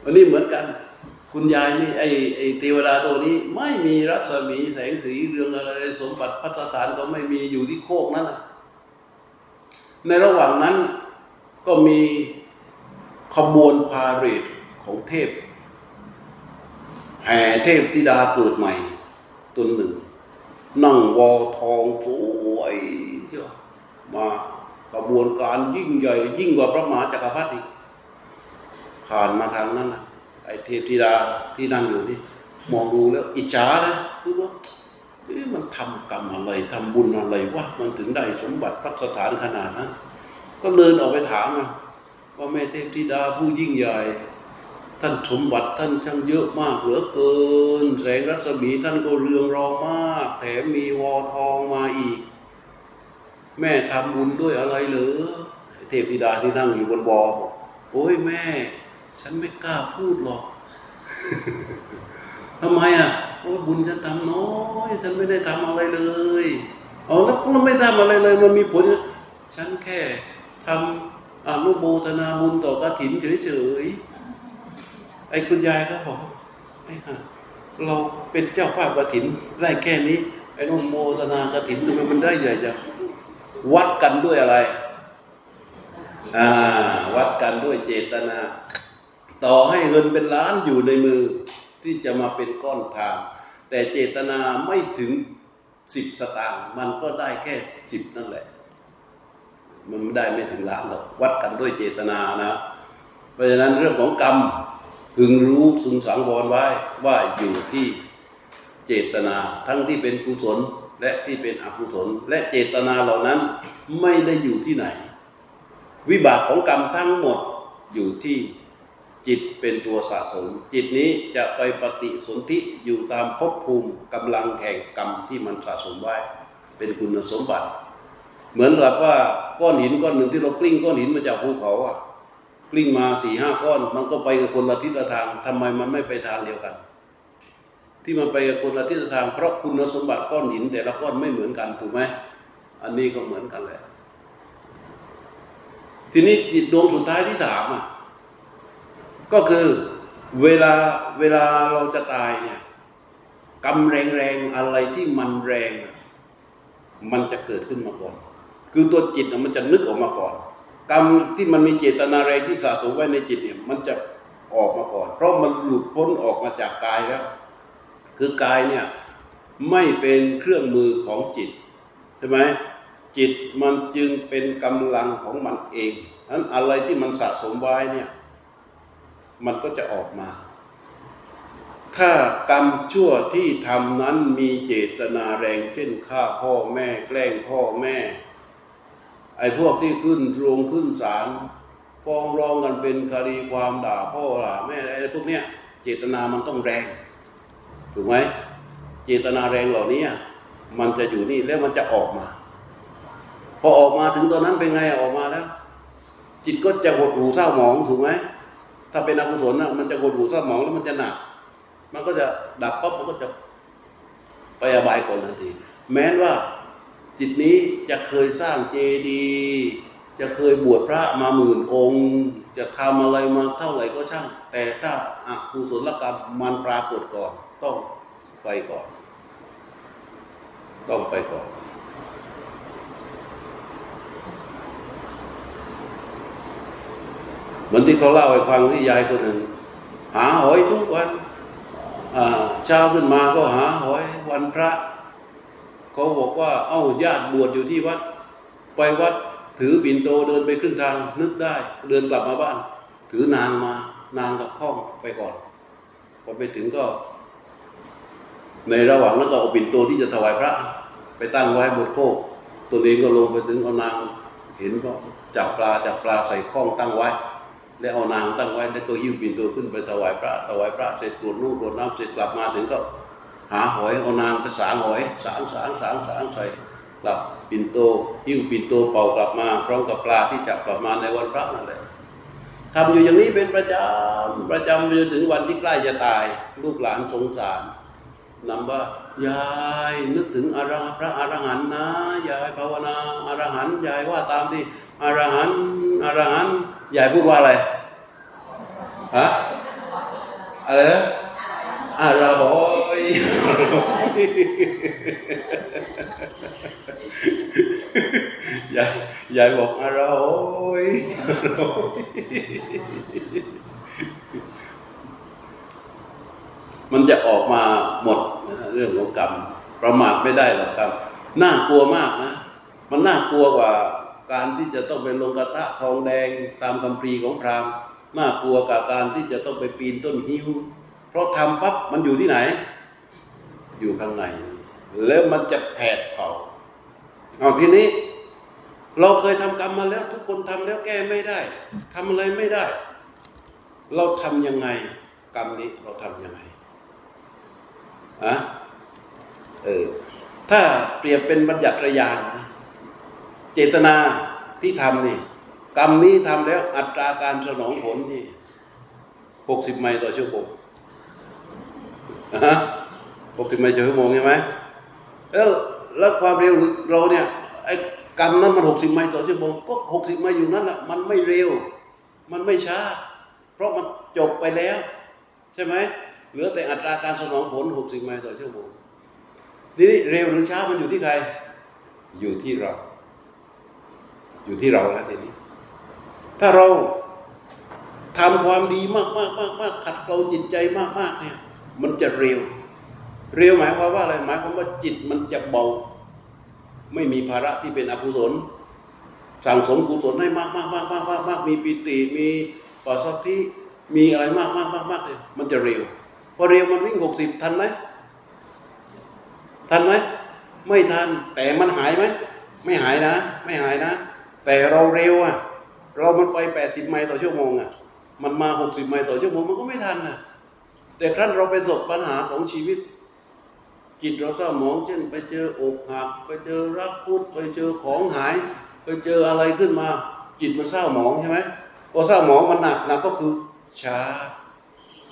S1: วันนี้เหมือนกัน คุณยายนี่ไอ้ไอ้เทวดาตัวนี้ ไม่มีรัศมีแสงสีเรืองอะไร สมบัติพัฒฐานก็ไม่มีอยู่ที่โคกนั้นนะในระหว่างนั้นก็มีขบวนพาเหรดของเทพ แห่เทพธิดาเกิดใหม่ตนหนึ่ง นั่งวอทองสวยเจ้ามาขบวนการยิ่งใหญ่ ยิ่งกว่าพระมหาจักรพรรดิผ่านมาทางนั้นนะ ไอ้เทพธิดาที่นั่งอยู่นี่มองดูแล้วอิจฉานะรู้ว่าเอ๊ะมันทำกรรมอะไรทำบุญอะไรวะมันถึงได้สมบัติพัฒฐานขนาดนั้นก็เดินออกไปถามนะว่าแม่เทพธิดาผู้ยิ่งใหญ่ ท่านสมบัติท่านช่างเยอะมากเหลือเกิน แสงรัศมีท่านก็เรืองรองมาก แถมมีวอทองมาอีก แม่ทำบุญด้วยอะไรเหรือเทพธิดาที่นั่งอยู่บนวอบอกโอ้ยแม่ ฉันไม่กล้าพูดหรอกทำไมอะโอ้บุญฉันทำน้อย ฉันไม่ได้ทำอะไรเลยเอาแล้วเราไม่ทำอะไรเลย มันมีผล ฉันแค่ทำอนุโมทนาบุญต่อกฐินเฉยๆไอ้คุณยายก็บอกไอ้ห่าเราเป็นเจ้าภาพกฐินได้แค่นี้ ไอ้นุโมทนากฐินทำไมมันได้ใหญ่จังวัดกันด้วยอะไร อ่า วัดกันด้วยเจตนา ต่อให้เงินเป็นล้านอยู่ในมือที่จะมาเป็นก้อนทางแต่เจตนาไม่ถึงสิบสตางค์มันก็ได้แค่สิบนั่นแหละ มันไม่ได้ไม่ถึงล้านหรอกวัดกันด้วยเจตนานะ เพราะฉะนั้นเรื่องของกรรมพึงรู้สึงสังวรไว้ว่าอยู่ที่เจตนาทั้งที่เป็นกุศลและที่เป็นอกุศล และเจตนาเหล่านั้นไม่ได้อยู่ที่ไหน วิบากของกรรมทั้งหมดอยู่ที่ จิตเป็นตัวสะสม จิตนี้จะไปปฏิสนธิอยู่ตามภพภูมิกำลังแห่งกรรมที่มันสะสมไว้ เป็นคุณสมบัติ เหมือนกับว่าก้อนหินก้อนหนึ่งที่เรากลิ้งก้อนหินมาจากภูเขาอะกลิ้งมาสี่ห้าก้อน มันก็ไปกับคนละทิศละทางทำไมมันไม่ไปทางเดียวกัน ที่มันไปกับคนละทิศละทางเพราะคุณสมบัติก้อนหิน แต่ละก้อนไม่เหมือนกันถูกไหมอันนี้ก็เหมือนกันแหละทีนี้จิตดวงสุดท้ายที่ถามอะ ก็คือเวลาเวลาเราจะตายเนี่ยกรรมแรงๆอะไรที่มันแรง มันจะเกิดขึ้นมาก่อน คือตัวจิตน่ะมันจะนึกออกมาก่อน กรรมที่มันมีเจตนาแรงที่สะสมไว้ในจิตเนี่ยมันจะออกมาก่อน เพราะมันหลุดพ้นออกมาจากกายแล้ว คือกายเนี่ยไม่เป็นเครื่องมือของจิตใช่ไหมจิตมันจึงเป็นกำลังของมันเองนั้นอะไรที่มันสะสมไว้เนี่ย มันก็จะออกมาถ้ากรรมชั่วที่ทำนั้นมีเจตนาแรงเช่นฆ่าพ่อแม่แกล้งพ่อแม่ ไอ้พวกที่ขึ้นโรงขึ้นศาลฟ้องร้องกันเป็นคดีความด่าพ่อด่าแม่อะไรพวกเนี้ย เจตนามันต้องแรง ถูกไหมเจตนาแรงเหล่านี้มันจะอยู่นี่แล้วมันจะออกมา พอออกมาถึงตอนนั้นเป็นไงออกมาแล้ว จิตก็จะหดหูเศร้าหมองถูกไหม ถ้าเป็นอกุศลนะมันจะหดหูเศร้าหมองแล้วมันจะหนัก มันก็จะดับปั๊บมันก็จะไปอบายก่อนทันที แม้ว่าจิตนี้จะเคยสร้างเจดีย์จะเคยบวชพระมาหมื่นองค์ จะทำอะไรมาเท่าไหร่ก็ช่าง แต่ถ้าอกุศลกรรมมันปรากฏก่อน ต้องไปก่อน ต้องไปก่อน เหมือนที่เขาเล่าให้ฟังที่ยายคนหนึ่ง หาหอยทุกวันอาเช้าขึ้นมาก็หาหอยวันพระเขาบอกว่า เอ้าญาติบวชอยู่ที่วัด ไปวัดถือปิ่นโตเดินไปครึ่งทางนึกได้ เดินกลับมาบ้าน ถือนางมานางกับข้องไปก่อนพอไปถึงก็ ในระหว่างนั้นก็เอาปิ่นโตที่จะถวายพระ ไปตั้งไว้บนโคกตัวเองก็ลงไปถึงเอานางเห็นก็จับปลาจับปลาใส่ข้องตั้งไว้ แล้เอานางตั้งไว้แล้วก็ยิ้วปิ่นโตขึ้นไปถวายพระถวายพระเสร็จกรวดลูกกรวดน้ำเสร็จกลับมาถึงก็หาหอยเอานางไปสางหอยสางสางสางสางใส่กลับปินโตหิ้วปินโตเป่ากลับมาพร้อมกับปลาที่จับกลับมาในวันพระนั่นแหละทำอยู่อย่างนี้เป็นประจำประจำจนถึงวันที่ใกล้จะตาย ลูกหลานสงสารนำว่ายายนึกถึงอรหพระอรหันต์นะยายภาวนาอรหันต์ยายว่าตามที่อรหันต์อรหันต์ ยายพูดว่าอะไรฮะอะไรนะอรหอยยายยายบอกอรหอยอรหอยมันจะออกมาหมดนะเรื่องของกรรม ประมาทไม่ได้หรอกกรรมน่ากลัวมากนะ มันน่ากลัวกว่า การที่จะต้องไปลงกระทะทองแดงตามคำพรีของพราหมณ์น่ากลัวกับการที่จะต้องไปปีนต้นหิ้วเพราะทำปั๊บมันอยู่ที่ไหน อยู่ข้างใน แล้วมันจะแผดเผาเอาทีนี้ เราเคยทำกรรมมาแล้ว ทุกคนทำแล้วแก้ไม่ได้ทำอะไรไม่ได้ เราทำยังไง กรรมนี้เราทำยังไงอะเออถ้าเปรียบเป็นบัญญัติระยานนะ เจตนาที่ทำนี่กรรมนี้ทำแล้วอัตราการสนองผลนี่หกสิบไมล์ต่อชั่วโมงฮะหกสิบไมล์ต่อชั่วโมงใช่ไหมแล้วแล้วความเร็วเราเนี่ยไอ้กรรมนั้นมันหกสิบไมล์ต่อชั่วโมงก็หกสิบไมล์อยู่นั่นแหละมันไม่เร็ว มันไม่ช้า เพราะมันจบไปแล้ว ใช่ไหมเหลือแต่อัตราการสนองผลหกสิบไมล์ต่อชั่วโมงนี้เร็วหรือช้ามันอยู่ที่ใคร อยู่ที่เรา อยู่ที่เราแล้วทีนี้ ถ้าเราทำความดีมากมากมากมากขัดเกลาจิตใจมากมากเนี่ย มันจะเร็ว เร็วหมายความว่าอะไรหมายความว่าจิตมันจะเบา ไม่มีภาระที่เป็นอกุศลสั่งสมกุศลให้มากมากมากมากมากมากมีปิติมีปัสสัทธิมีอะไรมากมากมากมากเลยมันจะเร็วพอเร็วมันวิ่งหกสิบทันไหมทันไหมไม่ทันแต่มันหายไหมไม่หายนะ ไม่หายนะ แต่เราเร็วอะ เรามันไปแปดสิบไมล์ต่อชั่วโมงอะ มันมาหกสิบไมล์ต่อชั่วโมงมันก็ไม่ทันนะแต่ครั้นเราไปสบปัญหาของชีวิต จิตเราเศร้าหมองเช่น ไปเจออกหัก ไปเจอรักพุทธไปเจอของหาย ไปเจออะไรขึ้นมา จิตมันเศร้าหมองใช่ไหมพอเศร้าหมองมันหนักหนักก็คือช้า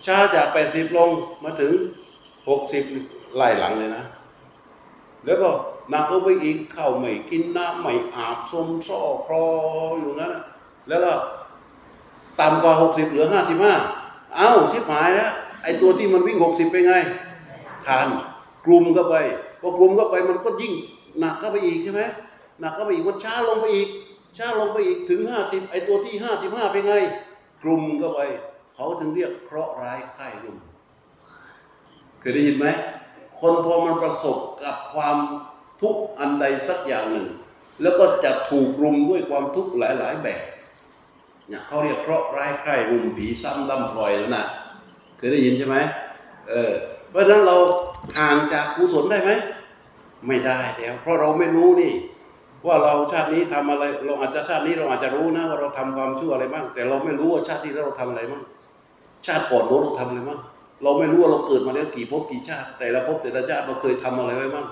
S1: ช้าจากแปดสิบลงมาถึงหกสิบไล่หลังเลยนะ แล้วก็ หนักก็ไปอีกเข้าไม่กินน้ำไม่อาบสมซ้อคลออยู่งั้นแล้วก็ต่ำกว่าหกสิบเหลือห้าสิบห้าเอ้าชิบหายแล้วไอ้ตัวที่มันวิ่งหกสิบไปไงทานกลุ่มก็ไปพอกลุ่มก็ไปมันก็ยิ่งหนักก็ไปอีกใช่ไหมหนักก็ไปอีกมันช้าลงไปอีกช้าลงไปอีกถึงห้าสิบไอ้ตัวที่ห้าสิบห้าไปไง กลุ่มก็ไป เขาถึงเรียกเคราะห์ร้ายค่ายลุ่มเคยได้ยินไหมคนพอมันประสบกับความ ทุกอันใดสักอย่างหนึ่ง แล้วก็จะถูกรุมด้วยความทุกข์หลาย ๆ แบบเนี่ยเขาเรียกเคราะห์ร้ายใกล้รุมผีซ้ำดำพลอยแล้วนะเคยได้ยินใช่ไหมเออเพราะฉะนั้นเราห่างจากกุศลได้ไหมไม่ได้แล้วเพราะเราไม่รู้นี่ ว่าเราชาตินี้ทำอะไร เราอาจจะชาตินี้เราอาจจะรู้นะว่าเราทำความชั่วอะไรบ้างแต่เราไม่รู้ว่าชาติที่เราทำอะไรบ้างชาติก่อนโน้นเราทำอะไรบ้างเราไม่รู้ว่าเราเกิดมาแล้วกี่ภพกี่ชาติ แต่ละภพแต่ละชาติเราเคยทำอะไรไว้บ้าง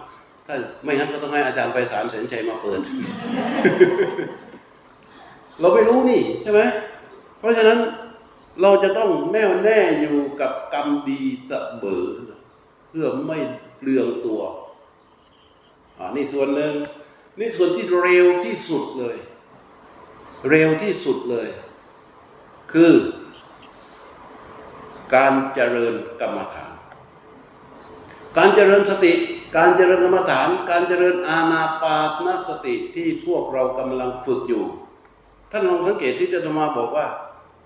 S1: ถ้าไม่งั้นก็ต้องให้อาจารย์ไพศาลแสนชัยมาเปิด เราไม่รู้นี่ใช่ไหมเพราะฉะนั้นเราจะต้องแน่วแน่อยู่กับกรรมดีเสมอเพื่อไม่เปลืองตัวอ่านี่ส่วนหนึ่งนี่ส่วนที่เร็วที่สุดเลย เร็วที่สุดเลย คือ การเจริญกรรมฐาน การเจริญสติ การเจริญกรรมฐาน การเจริญอาณาปานสติที่พวกเรากำลังฝึกอยู่ ท่านลองสังเกตที่จะมาบอกว่า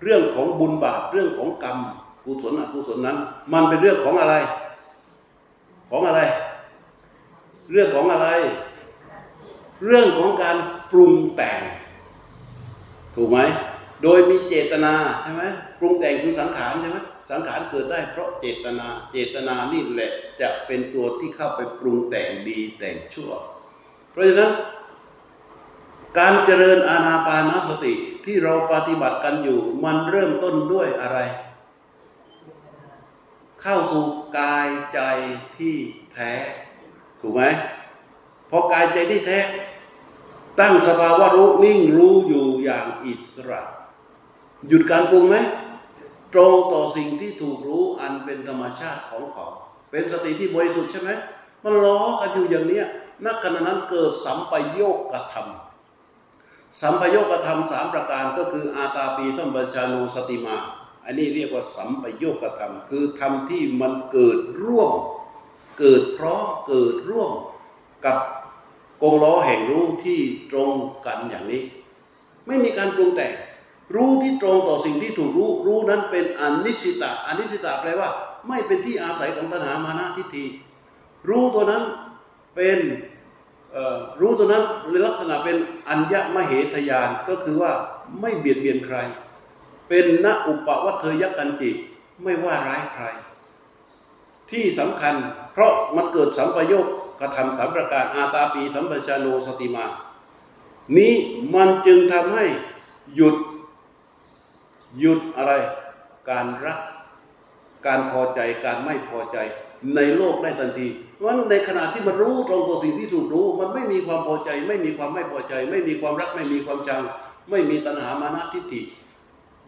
S1: เรื่องของบุญบาปเรื่องของกรรมกุศลอกุศลนั้น มันเป็นเรื่องของอะไร ของอะไร เรื่องของอะไร เรื่องของการปรุงแต่ง ถูกไหมโดยมีเจตนาใช่ไหมปรุงแต่งคือสังขารใช่ไหม สังขารเกิดได้เพราะเจตนา เจตนานี่แหละจะเป็นตัวที่เข้าไปปรุงแต่งดีแต่งชั่ว เพราะฉะนั้น การเจริญอาณาปานสติที่เราปฏิบัติกันอยู่ มันเริ่มต้นด้วยอะไร เข้าสู่กายใจที่แท้ ถูกไหมพอกายใจที่แท้ ตั้งสภาวะรู้นิ่งรู้อยู่อย่างอิสระ หยุดการปรุงไหม ตรงต่อสิ่งที่ถูกรู้อันเป็นธรรมชาติของเขา เป็นสติที่บริสุทธิ์ใช่ไหมมันล้อกันอยู่อย่างเนี้ยนักขณะนั้นเกิดสัมปโยกกธรรม สัมปโยกธรรมสามประการก็คืออาตาปีสัมปชานุสติมา อันนี้เรียกว่าสัมปโยกธรรม คือธรรมที่มันเกิดร่วม เกิดพร้อมเกิดร่วมกับกงล้อแห่งรู้ที่ตรงกันอย่างนี้ ไม่มีการปรุงแต่ง รู้ที่ตรงต่อสิ่งที่ถูกรู้ รู้นั้นเป็นอนิสิตะอนิสิตะแปลว่า ไม่เป็นที่อาศัยของตัณหามานะทิฏฐิรู้ตัวนั้นเป็นรู้ตัวนั้นในลักษณะเป็นอัญญมเหทยานก็คือว่าไม่เบียดเบียนใคร เป็นณอุปวัตเทยกันจิไม่ว่าร้ายใคร ที่สำคัญ เพราะมันเกิดสัมปโยคกระทำสามประการอาตาปีสัมปชาโนสติมา นี้มันจึงทำให้หยุด หยุดอะไรการรัก การพอใจการไม่พอใจในโลกได้ทันทีเพราะในขณะที่มันรู้ตรงตัวสิ่งที่ถูกรู้ มันไม่มีความพอใจ ไม่มีความไม่พอใจ ไม่มีความรักไม่มีความชัง ไม่มีตัณหามานะทิฏฐิ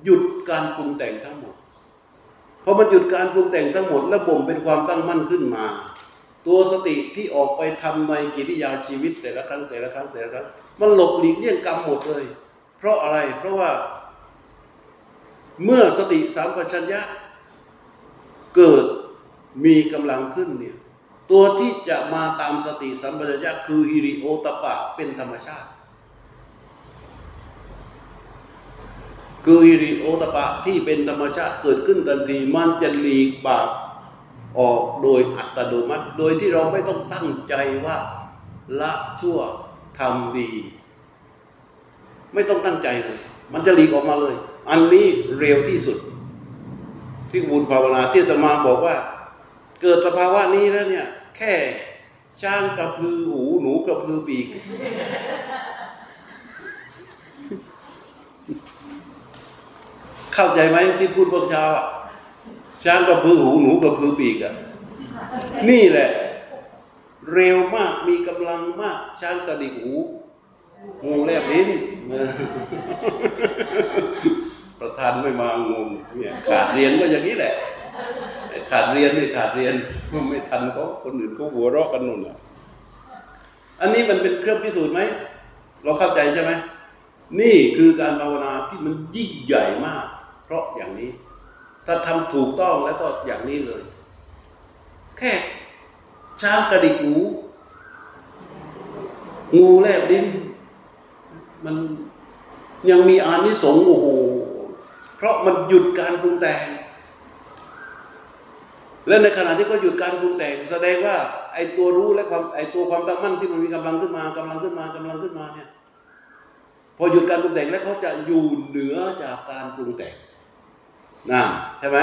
S1: หยุดการปรุงแต่งทั้งหมดพอมันหยุดการปรุงแต่งทั้งหมด และบ่มเป็นความตั้งมั่นขึ้นมา ตัวสติที่ออกไปทำในกิริยาชีวิตแต่ละครั้งแต่ละครั้งแต่ละครั้งมันหลบหลีกเลี่ยงกรรมหมดเลย เพราะอะไรเพราะว่า เมื่อสติสามปัญญะเกิดมีกำลังขึ้นเนี่ย ตัวที่จะมาตามสติสัมปชัญญะคือฮิริโอตปะเป็นธรรมชาติ คือฮิริโอตปะที่เป็นธรรมชาติเกิดขึ้นทันทีมันจะหลีกบาปออกโดยอัตโนมัติ โดยที่เราไม่ต้องตั้งใจว่าละชั่วทำดี ไม่ต้องตั้งใจเลย มันจะหลีกออกมาเลย อันนี้เร็วที่สุด ที่บุญภาวนาที่ตมาบอกว่า เกิดสภาวะนี้แล้วเนี่ย แค่ช้างกระพือหูหนูกระพือปีก เข้าใจไหมที่พูดพวกช้าอะช้างกระพือหูหนูกระพือปีกอะนี่แหละ เร็วมากมีกำลังมาก ช้างกระดิกหูงูแลบลิ้น ประธานไม่มางงเนี่ยขาดเรียนก็อย่างนี้แหละ ขาดเรียนนี่ขาดเรียนไม่ทันเขาคนอื่นเขาหัวเราะกันนู่นน่ะอันนี้มันเป็นเครื่องพิสูจน์ไหมเราเข้าใจใช่ไหมนี่คือการภาวนาที่มันยิ่งใหญ่มาก เพราะอย่างนี้ ถ้าทำถูกต้องแล้วก็อย่างนี้เลย แค่ช้างกระดิกหูงูแลบลิ้นมันยังมีอานิสงส์โอ้โห เพราะมันหยุดการปรุงแต่ง และในขณะที่เขาหยุดการปรุงแต่ง แสดงว่าไอ้ตัวรู้และความไอ้ตัวความตั้งมั่นที่มันมีกำลังขึ้นมากำลังขึ้นมากำลังขึ้นมาเนี่ยพอหยุดการปรุงแต่งแล้วเขาจะอยู่เหนือจากการปรุงแต่งนั่นใช่ไหม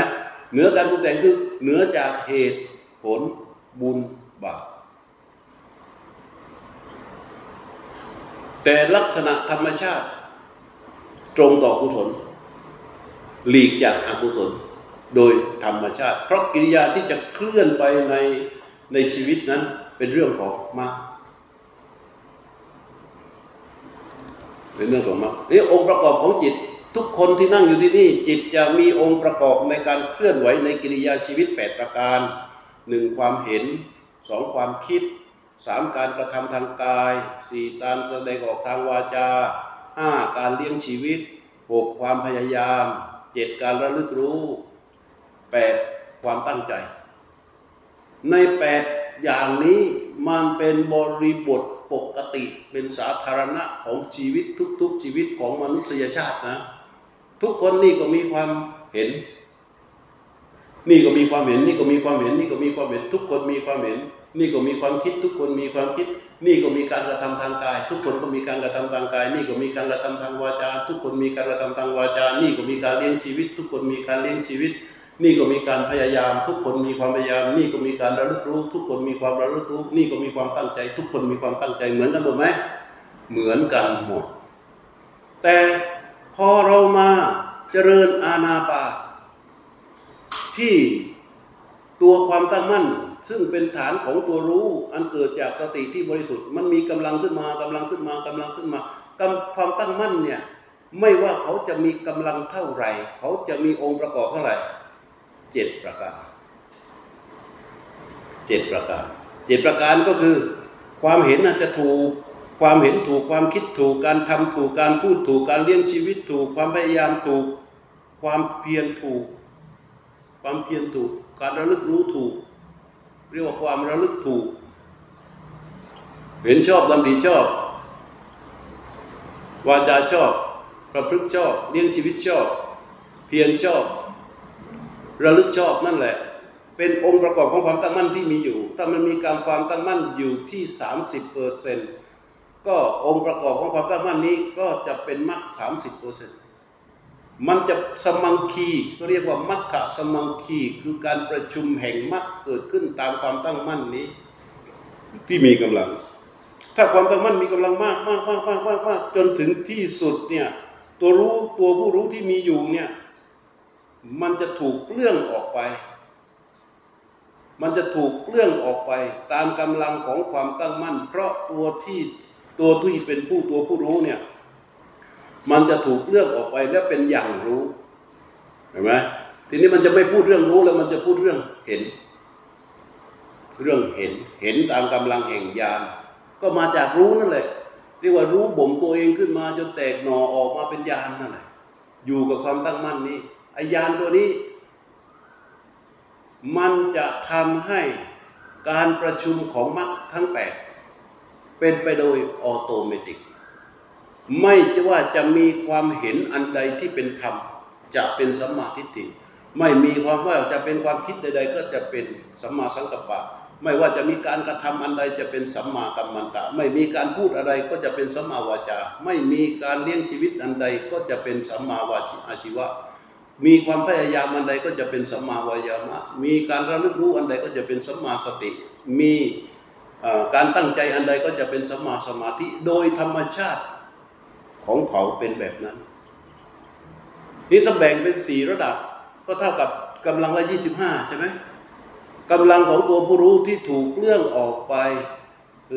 S1: เหนือการปรุงแต่งคือเหนือจากเหตุผลบุญบาปแต่ลักษณะธรรมชาติ ตรงต่อกุศล หลีกจากอกุศลโดยธรรมชาติ เพราะกิริยาที่จะเคลื่อนไปในในชีวิตนั้นเป็นเรื่องของมรรคเป็นเรื่องของมรรคนี่องค์ประกอบของจิตทุกคนที่นั่งอยู่ที่นี่ จิตจะมีองค์ประกอบในการเคลื่อนไหวในกิริยาชีวิต 8 ประการหนึ่งความเห็นสองความคิดสามการกระทำทางกายสี่การแสดงออกทางวาจาห้าการเลี้ยงชีวิตหกความพยายาม เจ็ดการระลึกรู้แปดความตั้งใจ ในแปดอย่างนี้มันเป็นบริบทปกติเป็นสาธารณะของชีวิตทุกๆชีวิตของมนุษยชาตินะ ทุกคนนี่ก็มีความเห็น นี่ก็มีความเห็น นี่ก็มีความเห็น นี่ก็มีความเห็น ทุกคนมีความเห็น นี่ก็มีความคิดทุกคนมีความคิด นี่ก็มีการกระทำทางกาย ทุกคนก็มีการกระทำทางกาย นี่ก็มีการกระทำทางวาจา ทุกคนมีการกระทำทางวาจา นี่ก็มีการเลี้ยงชีวิต ทุกคนมีการเลี้ยงชีวิต นี่ก็มีการพยายาม ทุกคนมีความพยายาม นี่ก็มีการระลึกรู้ ทุกคนมีความระลึกรู้ นี่ก็มีความตั้งใจ ทุกคนมีความตั้งใจเหมือนกันหมดไหมเหมือนกันหมด แต่พอเรามาเจริญอาณาปาที่ตัวความตั้งมั่น ซึ่งเป็นฐานของตัวรู้อันเกิดจากสติที่บริสุทธิ์ มันมีกำลังขึ้นมากำลังขึ้นมากำลังขึ้นมาความตั้งมั่นเนี่ยไม่ว่าเขาจะมีกำลังเท่าไหร่ เขาจะมีองค์ประกอบเท่าไหร่เจ็ดประการเจ็ดประการเจ็ดประการก็คือ ความเห็นอาจจะถูกความเห็นถูกความคิดถูกการทำถูกการพูดถูกการเลี้ยงชีวิตถูก ความพยายามถูก ความเพียรถูก ความเพียรถูก การระลึกรู้ถูก เรียกว่าความระลึกถูก เห็นชอบดำดีชอบ วาจาชอบ ประพฤติชอบเลี้ยงชีวิตชอบ เพียรชอบ ระลึกชอบนั่นแหละ เป็นองค์ประกอบของความตั้งมั่นที่มีอยู่ ถ้ามันมีการความตั้งมั่นอยู่ที่ 30เปอร์เซนก็องค์ประกอบของความตั้งมั่นนี้ก็จะเป็นมรรคสามสิบเปอร์เซ็นต์ มันจะสมังคีก็เรียกว่ามัคคะสมังคีคือการประชุมแห่งมรรคเกิดขึ้นตามความตั้งมั่นนี้ ที่มีกำลัง ถ้าความตั้งมั่นมีกำลังมากมากมากมากมากมากจนถึงที่สุดเนี่ยตัวรู้ตัวผู้รู้ที่มีอยู่เนี่ยมันจะถูกเลื่องออกไป มันจะถูกเลื่องออกไป ตามกำลังของความตั้งมั่น เพราะตัวที่ตัวที่เป็นผู้ตัวผู้รู้เนี่ย มันจะถูกเลือกออกไปและเป็นอย่างรู้เห็นไหมทีนี้มันจะไม่พูดเรื่องรู้แล้วมันจะพูดเรื่องเห็น เรื่องเห็นเห็นตามกำลังแห่งญาณก็มาจากรู้นั่นแหละเรียกว่ารู้บ่มตัวเองขึ้นมาจนแตกหน่อออกมาเป็นญาณนั่นแหละอยู่กับความตั้งมั่นนี้ไอ้ญาณตัวนี้ มันจะทำให้การประชุมของมรรคทั้งแปดเป็นไปโดยออโตเมติก ไม่จะว่าจะมีความเห็นอันใดที่เป็นธรรม จะเป็นสัมมาทิฏฐิไม่มีความว่าจะเป็นความคิดใด ๆ ก็จะเป็นสัมมาสังกัปปะ ไม่ว่าจะมีการกระทำอันใดจะเป็นสัมมากัมมันตะ ไม่มีการพูดอะไรก็จะเป็นสัมมาวาจา ไม่มีการเลี้ยงชีวิตอันใดก็จะเป็นสัมมาวาชิอาชีวะ มีความพยายามอันใดก็จะเป็นสัมมาวายามะ มีการระลึกรู้อันใดก็จะเป็นสัมมาสติ มีการตั้งใจอันใดก็จะเป็นสัมมาสมาธิ โดยธรรมชาติ ของเขาเป็นแบบนั้น นี่ถ้าแบ่งเป็นสี่ระดับ ก็เท่ากับกำลังละยี่สิบห้าใช่ไหมกำลังของตัวผู้รู้ที่ถูกเลื่องออกไป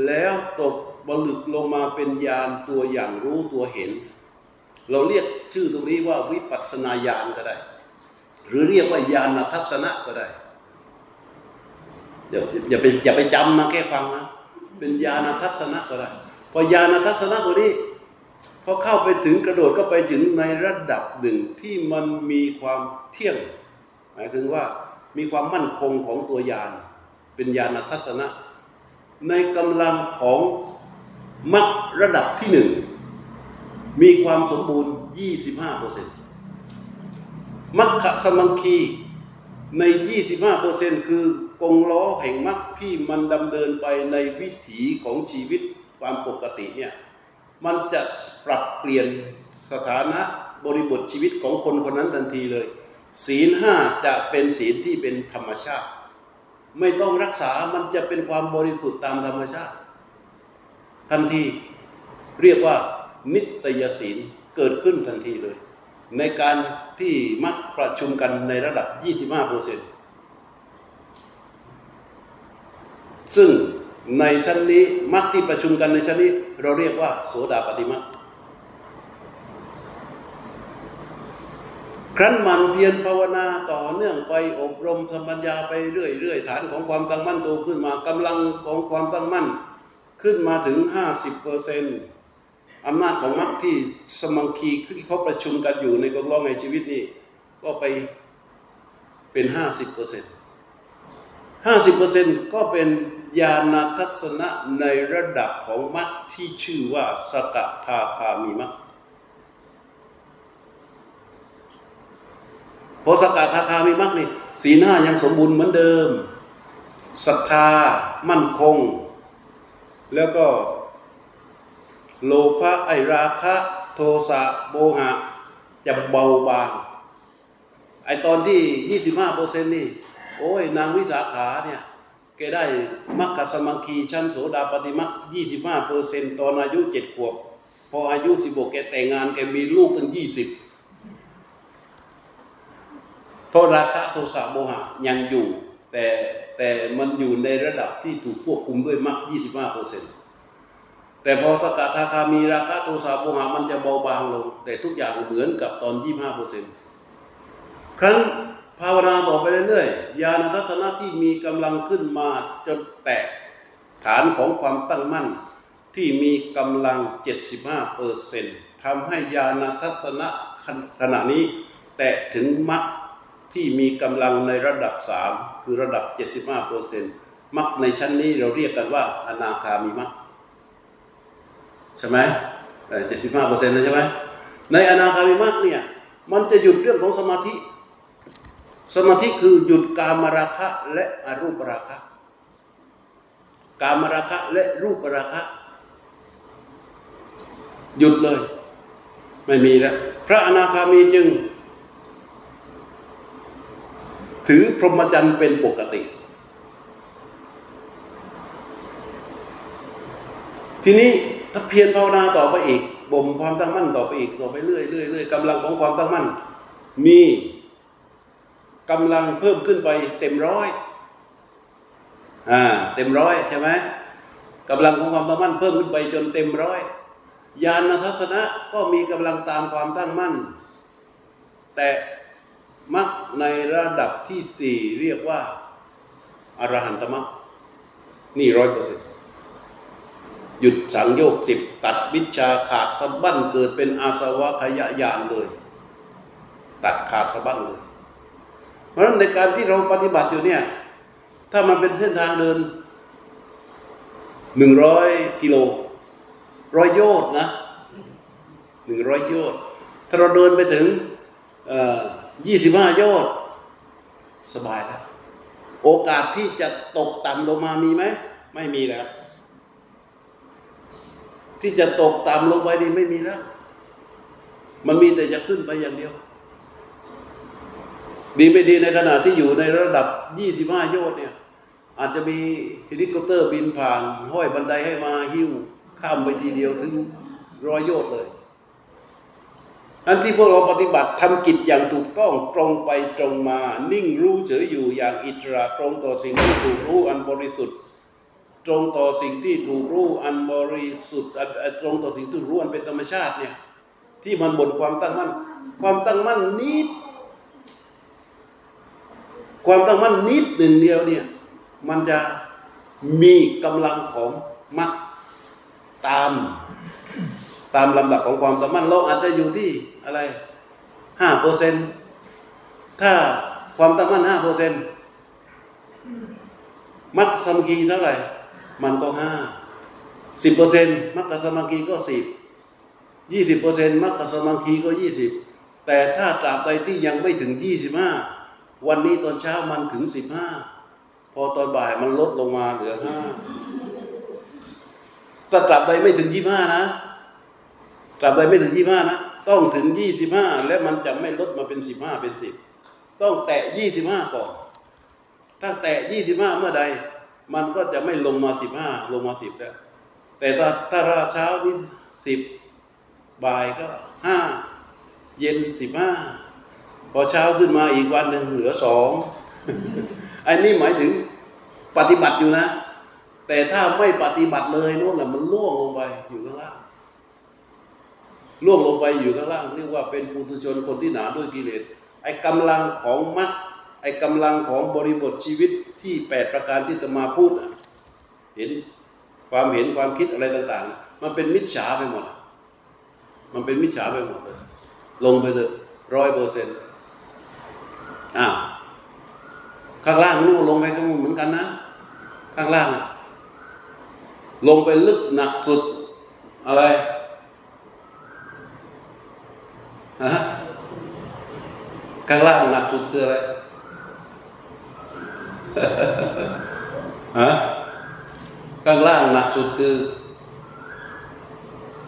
S1: แล้วตกบลึกลงมาเป็นญาณตัวอย่างรู้ตัวเห็น เราเรียกชื่อตรงนี้ว่าวิปัสสนาญาณก็ได้ หรือเรียกว่าญาณทัศนะก็ได้อย่าอย่าไปอย่าไปจำมาแค่ฟังนะเป็นญาณทัศนะก็ได้พอญาณทัศนะตัวนี้ พอเข้าไปถึงกระโดดก็ไปถึงในระดับหนึ่งที่มันมีความเที่ยง หมายถึงว่ามีความมั่นคงของตัวญาณเป็นญาณทัศนะ ในกำลังของมรรคระดับที่หนึ่งมีความสมบูรณ์ 25เปอร์เซ็นต์มรคสมังคีใน 25เปอร์เซ็นต์คือกงล้อแห่งมรรคที่มันดำเนินไปในวิถีของชีวิตความปกติเนี่ย มันจะปรับเปลี่ยนสถานะบริบทชีวิตของคนคนนั้นทันทีเลย ศีลห้าจะเป็นศีลที่เป็นธรรมชาติ ไม่ต้องรักษามันจะเป็นความบริสุทธิ์ตามธรรมชาติ ทันทีเรียกว่านิตยศีลเกิดขึ้นทันทีเลย ในการที่มักประชุมกันในระดับ 25เปอร์เซ็นซึ่ง ในชั้นนี้มักที่ประชุมกันในชั้นนี้ เราเรียกว่า โสดาปฏิมักครั้นมันเพียรภาวนาต่อเนื่องไปอบรมสมัญญาไปเรื่อยๆฐานของความตั้งมั่นโตขึ้นมากำลังของความตั้งมั่น ขึ้นมาถึง 50เปอร์เซนต์อำนาจของมรรคที่สมังคีที่เขาประชุมกันอยู่ในกองร้องในชีวิตนี้ก็ไปเป็น 50เปอร์เซนต์50เปอร์เซนต์ก็เป็น ญาณทัศนะในระดับของมรรคที่ชื่อว่าสกทาคามีมรรคพอสกทาคามีมรรคนี่ศีลห้ายังสมบูรณ์เหมือนเดิมศรัทธามั่นคง แล้วก็ โลภะไอราคะโทสะโมหะ จะเบาบาง ไอตอนที่ 25เปอร์เซ็นต์นี่ โอ้ยนางวิสาขาเนี่ย แกได้มัคคสมังคีชั้นโสดาปฏิมัค25เปอร์เซ็นต์ตอนอายุ7ขวบ พออายุ16แกแต่งงานแกมีลูกตั้ง20เพราะราคะโทสะโมหะยังอยู่ แต่แต่มันอยู่ในระดับที่ถูกควบคุมด้วยมรรค25เปอร์เซ็นต์แต่พอสกัดทาคามีราคะโทสะโมหะมันจะเบาบางลง แต่ทุกอย่างเหมือนกับตอน25เปอร์เซ็นต์ครั้น ภาวนาต่อไปเรื่อยๆ ญาณทัศนะที่มีกำลังขึ้นมาจนแตะฐานของความตั้งมั่นที่มีกำลัง 75เปอร์เซนทำให้ญาณทัศนะขณะนี้ แตะถึงมรรคที่มีกำลังในระดับ 3 คือระดับ 75เปอร์เซนตมรรคในชั้นนี้เราเรียกกันว่าอนาคามีมรรคใช่ไหมเจ็ดสิบห้าเปอร์เซ็นต์ใช่ไหมในอนาคามิมักเนี่ยมันจะหยุดเรื่องของสมาธิ สมาธิคือหยุดกามราคะและอรูปราคะ กามราคะและรูปราคะ หยุดเลย ไม่มีแล้ว พระอนาคามีจึง ถือพรหมจรรย์เป็นปกติ ทีนี้ถ้าเพียรภาวนาต่อไปอีกบ่มความตั้งมั่นต่อไปอีกต่อไปเรื่อยเรื่อยเรื่อยกำลังของความตั้งมั่นมี กำลังเพิ่มขึ้นไปเต็มร้อยอ่าเต็มร้อยใช่ไหมกำลังของความตั้งมั่นเพิ่มขึ้นไปจนเต็มร้อยญาณทัศนะก็มีกำลังตามความตั้งมั่น แต่มักในระดับที่สี่เรียกว่าอรหันตมักนี่ร้อยเปอร์เซ็นต์หยุดสังโยกสิบตัดวิชาขาดสะบั้นเกิดเป็นอาสวะขยะยานเลย ตัดขาดสะบั้นเลย ราะฉะนั้นในการที่เราปฏิบัติอยู่เนี่ย ถ้ามันเป็นเส้นทางเดินหนึ่งร้อยกิโลร้อยโยชน์นะหนึ่งร้อยโยชน์ถ้าเราเดินไปถึงยี่สิบห้าโยชน์สบายแล้วโอกาสที่จะตกต่ำลงมามีไหม ไม่มีแล้ว ที่จะตกต่ำลงไปนี่ไม่มีแล้ว มันมีแต่จะขึ้นไปอย่างเดียว ดีไม่ดีในขณะที่อยู่ในระดับ 25 โยชน์เนี่ย อาจจะมีเฮลิคอปเตอร์บินผ่าน ห้อยบันไดให้มาหิ้วข้ามไปทีเดียวถึงร้อยโยชน์เลยอันที่พวกเราปฏิบัติทำกิจอย่างถูกต้องตรงไปตรงมา นิ่งรู้เฉยอยู่อย่างอิสระตรงต่อสิ่งที่ถูกรู้อันบริสุทธิ์ ตรงต่อสิ่งที่ถูกรู้อันบริสุทธิ์ตรงต่อสิ่งที่รู้อันเป็นธรรมชาติเนี่ยที่มันบนความตั้งมั่น ความตั้งมั่นนิด ความตั้งมั่นนิดหนึ่งเดียวเนี่ย มันจะมีกำลังของมัดตาม ตามลำดับของความตั้งมั่นเราอาจจะอยู่ที่อะไรห้าเปอร์เซ็นถ้าความตั้งมั่นห้าเปอร์เซ็นมัดสมกีเท่าไหร่ มันก็ห้าสิบเปอร์เซ็นต์มัคคสมาคีก็สิบยี่สิบเปอร์เซ็นต์มัคคสมาคีก็ยี่สิบแต่ถ้าตราบใดที่ยังไม่ถึงยี่สิบห้า วันนี้ตอนเช้ามันถึงสิบห้าพอตอนบ่ายมันลดลงมาเหลือห้าถ้าตราบใดไม่ถึงยี่ห้านะตราบใดไม่ถึงยี่ห้านะ ต้องถึงยี่สิบห้าและมันจะไม่ลดมาเป็นสิบห้าเป็นสิบต้องแตะยี่สิบห้าก่อน ถ้าแตะยี่สิบห้าเมื่อใด มันก็จะไม่ลงมาสิบห้าลงมาสิบแล้ว แต่ถ้าถ้าเช้านี่สิบบ่ายก็ห้าเย็นสิบห้า พอเช้าขึ้นมาอีกวันหนึ่งเหลือสองอันนี้หมายถึงปฏิบัติอยู่นะ แต่ถ้าไม่ปฏิบัติเลยโน่นแหละมันล่วงลงไปอยู่ข้างล่างล่วงลงไปอยู่ข้างล่างเรียกว่าเป็นปุถุชนคนที่หนาด้วยกิเลสไอ้กำลังของมรรคไอ้กำลังของบริบทชีวิตที่แปดประการที่จะมาพูดเห็นความเห็นความคิดอะไรต่าง ๆ มันเป็นมิจฉาไปหมด มันเป็นมิจฉาไปหมดเลยลงไปเลยร้อยเปอร์เซ็นต์ อ้าวข้างล่างนู่นลงไปก็เหมือนกันนะ ข้างล่าง ลงไปลึกหนักสุด อะไรฮะข้างล่างหนักสุดคืออะไรฮะข้างล่างหนักสุดคือ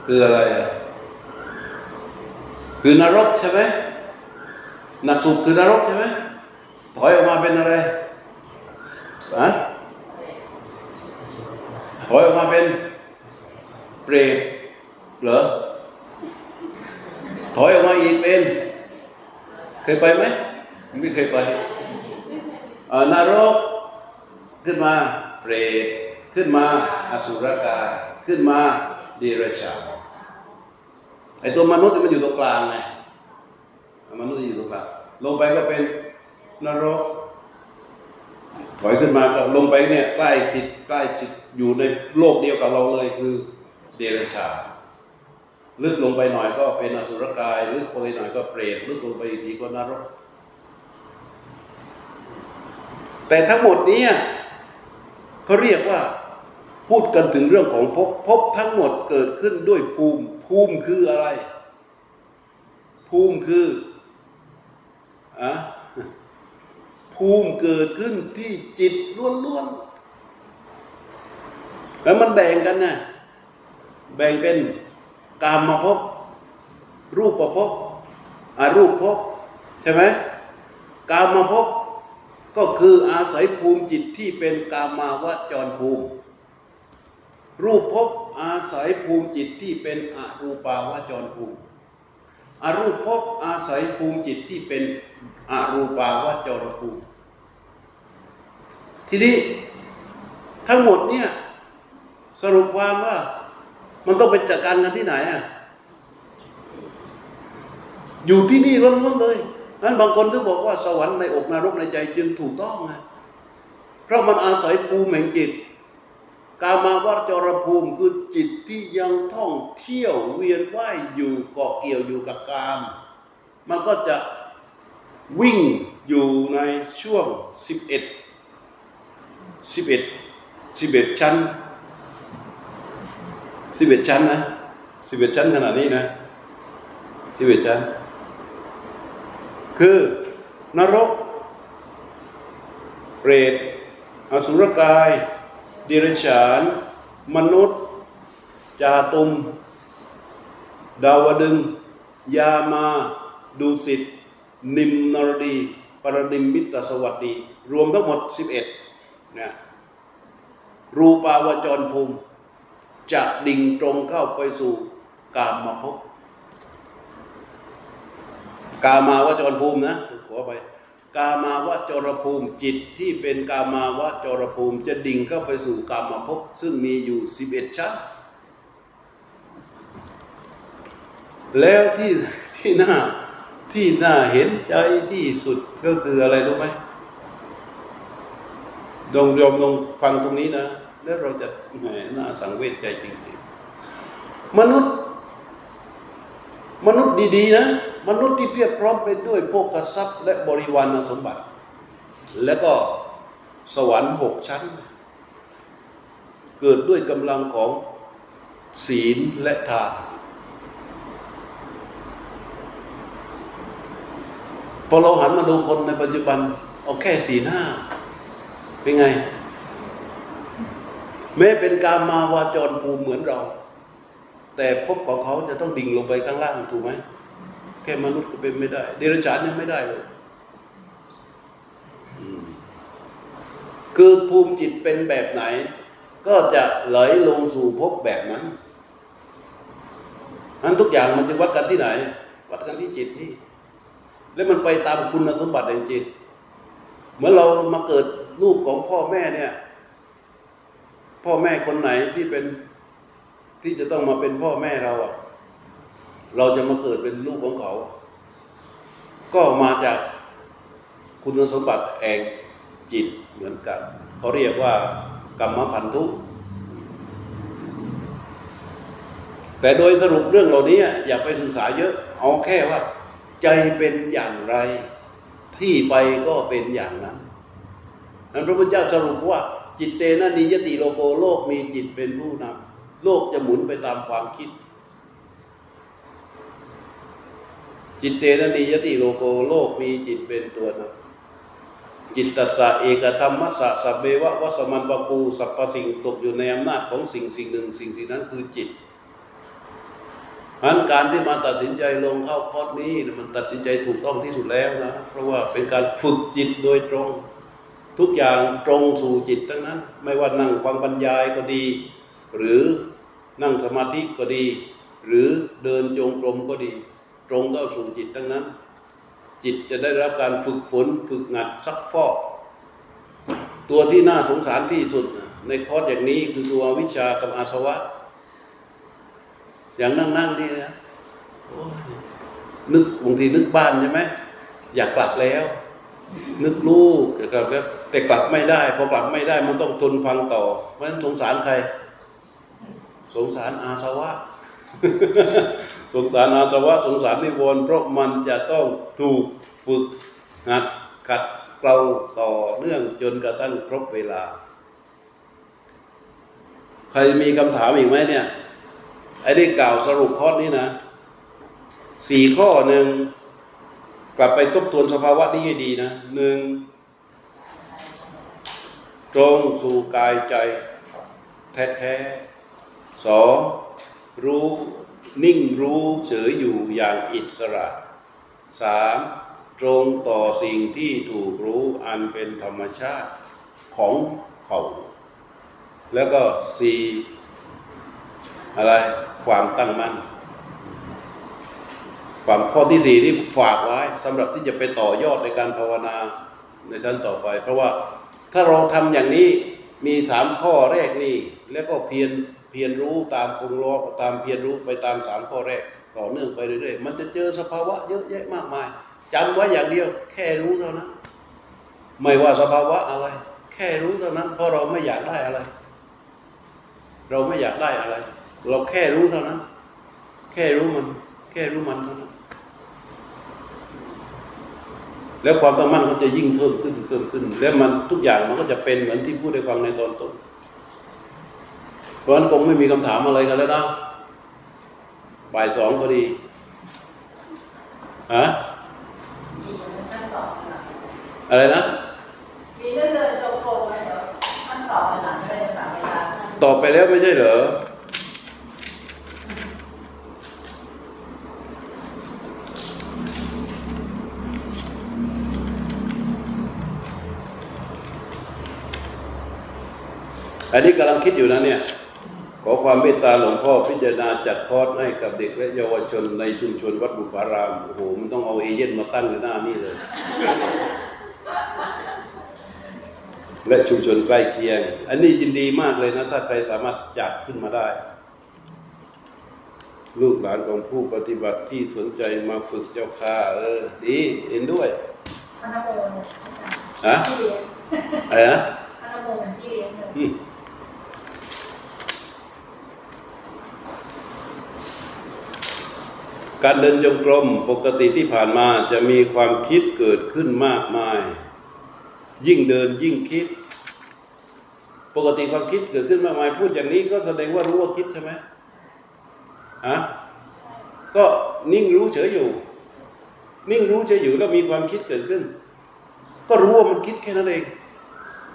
S1: คืออะไรอะคือนรกใช่ไหม หนักสุดคือนรกใช่ไหมถอยออกมาเป็นอะไรฮะถอยออกมาเป็นเปรตเหรอ ถอยออกมาอีกเป็น เคยไปไหมไม่เคยไปนรกขึ้นมาเปรตขึ้นมาอสุรกายขึ้นมาเดรัจฉานไอตัวมนุษย์มันอยู่ตรงกลางไง มนุษย์อยู่ตรงกลางลงไปก็เป็นนรกถอยขึ้นมาก็ลงไปเนี่ยใกล้ชิดใกล้ชิดอยู่ในโลกเดียวกับเราเลยคือเดรัจฉานลึกลงไปหน่อยก็เป็นอสุรกาย ลึกไปหน่อยก็เปรตลึกลงไปอีกทีก็นรก แต่ทั้งหมดนี้เขาเรียกว่าพูดกันถึงเรื่องของภพภพทั้งหมดเกิดขึ้นด้วยภูมิ ภูมิคืออะไร ภูมิคือ อะภูมิเกิดขึ้นที่จิตล้วนๆแล้วมันแบ่งกันนะแบ่งเป็นกามมาภพรูปประภพอารูปภพใช่ไหมกามมาภพก็คืออาศัยภูมิจิตที่เป็นกามาวจรภูมิ รูปภพอาศัยภูมิจิตที่เป็นอรูปาวจรภูมิ อรูปภพอาศัยภูมิจิตที่เป็นอรูปาวจรภูมิทีนี้ทั้งหมดเนี่ยสรุปความว่ามันต้องไปจัดการกันที่ไหนอะอยู่ที่นี่ล้วนๆเลยนั้นบางคนถึงบอกว่าสวรรค์ในอกนรกในใจจึงถูกต้องไงเพราะมันอาศัยภูมิแห่งจิต กามาวจรภูมิคือจิตที่ยังท่องเที่ยวเวียนว่ายอยู่เกาะเกี่ยวอยู่กับกาม มันก็จะวิ่งอยู่ในช่วง 11 11 11 ชั้น 11 ชั้นนะ 11 ชั้นขนาดนี้นะ 11 ชั้น คือนรก เปรต อสุรกาย ดิรัจฉาน มนุษย์ จาตุม ดาวดึง ยามา ดูสิต นิมนรดี ปรนิมมิตสวัสดี รวมทั้งหมด 11นะรูปาวจรภูมิ จะดิ่งตรงเข้าไปสู่กามมาพบกามาวจรภูมินะขอไป กามาวะจรภูมิจิตที่เป็นกามาวะจรภูมิจะดิ่งเข้าไปสู่กามมาพซึ่งมีอยู่ 11 ชั้น แล้วที่ที่น่าที่น่าเห็นใจที่สุดก็คืออะไรรู้ไหมดงยอมลงฟังตรงนี้นะ แล้วเราจะแหมน่าสังเวชใจจริงๆ มนุษย์ มนุษย์ดี ๆ นะ มนุษย์ที่เพียบพร้อมไปด้วยโภคทรัพย์ และบริวารสมบัติ แล้วก็สวรรค์หกชั้น เกิดด้วยกำลังของศีลและทานพอเราหันมาดูคนในปัจจุบัน เอาแค่ศีลห้า เป็นไง แม้เป็นการมาวาจรภูมิเหมือนเรา แต่ภพของเขาจะต้องดิ่งลงไปข้างล่างถูกไหม แค่มนุษย์ก็เป็นไม่ได้ เดรัจฉานยังไม่ได้เลยคือภูมิจิตเป็นแบบไหน ก็จะไหลลงสู่ภพแบบนั้นนั้นทุกอย่างมันจะวัดกันที่ไหน วัดกันที่จิตนี่ แล้วมันไปตามคุณสมบัติแห่งจิตเมื่อเรามาเกิดลูกของพ่อแม่เนี่ย พ่อแม่คนไหนที่เป็นที่จะต้องมาเป็นพ่อแม่เราอะ เราจะมาเกิดเป็นลูกของเขา ก็มาจากคุณสมบัติแห่งจิตเหมือนกัน เขาเรียกว่ากรรมพันธุ แต่โดยสรุปเรื่องเหล่านี้อย่าไปศึกษาเยอะ เอาแค่ว่า ใจเป็นอย่างไร ที่ไปก็เป็นอย่างนั้น นั้นพระพุทธเจ้าสรุปว่า จิตเตนะนียะติโลโกโลกมีจิตเป็นผู้นำโลกจะหมุนไปตามความคิด จิตเตนะนียะติโลโกโลกมีจิตเป็นตัวนำจิตตัสสะเอกธัมมัสสะสัพเพวะวะสะมันวะคูสรรพสิ่งตกอยู่ในอำนาจของสิ่งสิ่งหนึ่ง สิ่งสิ่งนั้นคือจิตอันการที่มาตัดสินใจลงเข้าคอร์สนี้มันตัดสินใจถูกต้องที่สุดแล้วนะ เพราะว่าเป็นการฝึกจิตโดยตรง ทุกอย่างตรงสู่จิตทั้งนั้น ไม่ว่านั่งฟังบรรยายก็ดี หรือนั่งสมาธิก็ดี หรือเดินจงกรมก็ดี ตรงเข้าสู่จิตทั้งนั้น จิตจะได้รับการฝึกฝนฝึกหัดซักฟอก ตัวที่น่าสงสารที่สุด ในคอร์สอย่างนี้คือตัววิชากับอาสวะ อย่างนั่งนั่งๆนี่นะนึกบางทีนึกบ้านใช่ไหมอยากกลับแล้ว นึกลูกอยากกลับแล้วแต่กลับไม่ได้พอกลับไม่ได้มันต้องทนฟังต่อเพราะฉะนั้นสงสารใคร สงสารอาสวะ สงสารอาสวะสงสารนิวรณ์เพราะมันจะต้องถูกฝึกหัดขัดเกลาต่อเนื่องจนกระทั่งครบเวลา ใครมีคำถามอีกไหมเนี่ยไอ้ที่กล่าวสรุปข้อนี้นะสี่ข้อหนึ่งกลับไปทบทวนสภาวะนี้ให้ดีนะหนึ่งตรงสู่กายใจแท้ๆสอง รู้นิ่งรู้เฉยอยู่อย่างอิสระสามตรงต่อสิ่งที่ถูกรู้อันเป็นธรรมชาติของเขา แล้วก็สี่อะไรความตั้งมั่นความข้อที่สี่ที่ฝากไว้สำหรับที่จะไปต่อยอดในการภาวนาในชั้นต่อไป เพราะว่าถ้าเราทำอย่างนี้มีสามข้อแรกนี่แล้วก็เพียร เพียรรู้ตามคงล้อตามเพียรรู้ไปตามสามข้อแรกต่อเนื่องไปเรื่อยๆ มันจะเจอสภาวะเยอะแยะมากมายจำไว้อย่างเดียว แค่รู้เท่านั้น ไม่ว่าสภาวะอะไร แค่รู้เท่านั้น เพราะเราไม่อยากได้อะไร เราไม่อยากได้อะไร เราแค่รู้เท่านั้น แค่รู้มัน แค่รู้มันเท่านั้น แล้วความตั้งมั่นก็จะยิ่งเพิ่มขึ้นเพิ่มขึ้น แล้วมันทุกอย่างมันก็จะเป็นเหมือนที่พูดได้ฟังในตอนต้น เพราะฉะนั้นคงไม่มีคำถามอะไรกันแล้วนะบ่ายสองพอดีฮะ
S3: อะ
S1: ไรนะ
S3: มีเรื่องเดินจงกรมไหมเดี๋ยวท่านตอบหลังเลยหลังเวลา
S1: ตอบไปแล้วไม่ใช่เหรออันนี้กำลังคิดอยู่นะเนี่ย ขอความเมตตาหลวงพ่อพิจารณาจัดคอร์สให้กับเด็กและเยาวชนในชุมชนวัดบุพารามโอ้โหมันต้องเอาเอเย่นมาตั้งอยู่หน้านี่เลย และชุมชนใกล้เคียง อันนี้ยินดีมากเลยนะ ถ้าใครสามารถจัดขึ้นมาได้ ลูกหลานของผู้ปฏิบัติที่สนใจมาฝึกเจ้าค่ะเออ ดีเห็นด้วย
S3: ท่านนโมเนี่ย
S1: ฮะ
S3: ที่เลี้ยง
S1: อะไรนะ
S3: ท่านนโมเป็นที่เลี้ยงเลย
S1: อืม การเดินจงกรมปกติที่ผ่านมาจะมีความคิดเกิดขึ้นมากมาย ยิ่งเดินยิ่งคิด ปกติความคิดเกิดขึ้นมากมาย พูดอย่างนี้ก็แสดงว่ารู้ว่าคิดใช่ไหมฮะก็นิ่งรู้เฉยอยู่ นิ่งรู้เฉยอยู่แล้วมีความคิดเกิดขึ้น ก็รู้ว่ามันคิดแค่นั้นเอง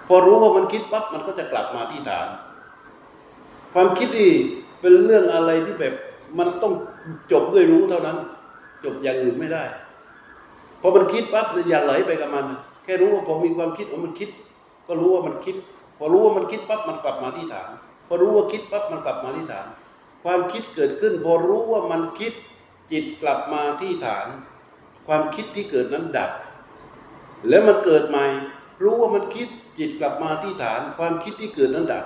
S1: พอรู้ว่ามันคิดปั๊บมันก็จะกลับมาที่ฐาน ความคิดนี่เป็นเรื่องอะไรที่แบบ มันต้องจบด้วยรู้เท่านั้น จบอย่างอื่นไม่ได้พอมันคิดปั๊บอย่าไหลไปกับมัน แค่รู้ว่าพอมีความคิดมันคิด ก็รู้ว่ามันคิด พอรู้ว่ามันคิดปั๊บมันกลับมาที่ฐานพอรู้ว่าคิดปั๊บมันกลับมาที่ฐาน ความคิดเกิดขึ้น พอรู้ว่ามันคิดจิตกลับมาที่ฐาน ความคิดที่เกิดนั้นดับ แล้วมันเกิดใหม่ รู้ว่ามันคิดจิตกลับมาที่ฐาน ความคิดที่เกิดนั้นดับ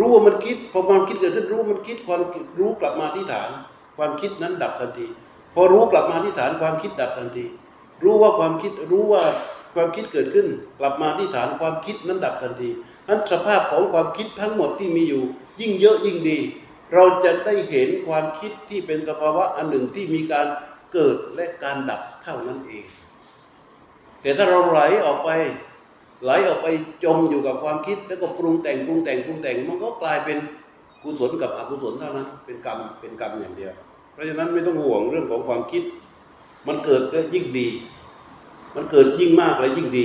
S1: รู้ว่ามันคิดพอความคิดเกิดขึ้นรู้ว่ามันคิดความรู้กลับมาที่ฐาน ความคิดนั้นดับทันที พอรู้กลับมาที่ฐานความคิดดับทันที รู้ว่าความคิดรู้ว่าความคิดเกิดขึ้น กลับมาที่ฐานความคิดนั้นดับทันทีนั้นสภาพของความคิดทั้งหมดที่มีอยู่ ยิ่งเยอะยิ่งดี เราจะได้เห็นความคิดที่เป็นสภาวะอันหนึ่งที่มีการเกิดและการดับเท่านั้นเอง แต่ถ้าเราไหลออกไป ไหลออกไปจมอยู่กับความคิดแล้วก็ปรุงแต่งปรุงแต่งปรุงแต่ง มันก็กลายเป็นกุศลกับอกุศลเท่านั้น เป็นกรรมเป็นกรรมอย่างเดียว เพราะฉะนั้นไม่ต้องห่วงเรื่องของความคิด มันเกิดก็ยิ่งดี มันเกิดยิ่งมากเลยยิ่งดี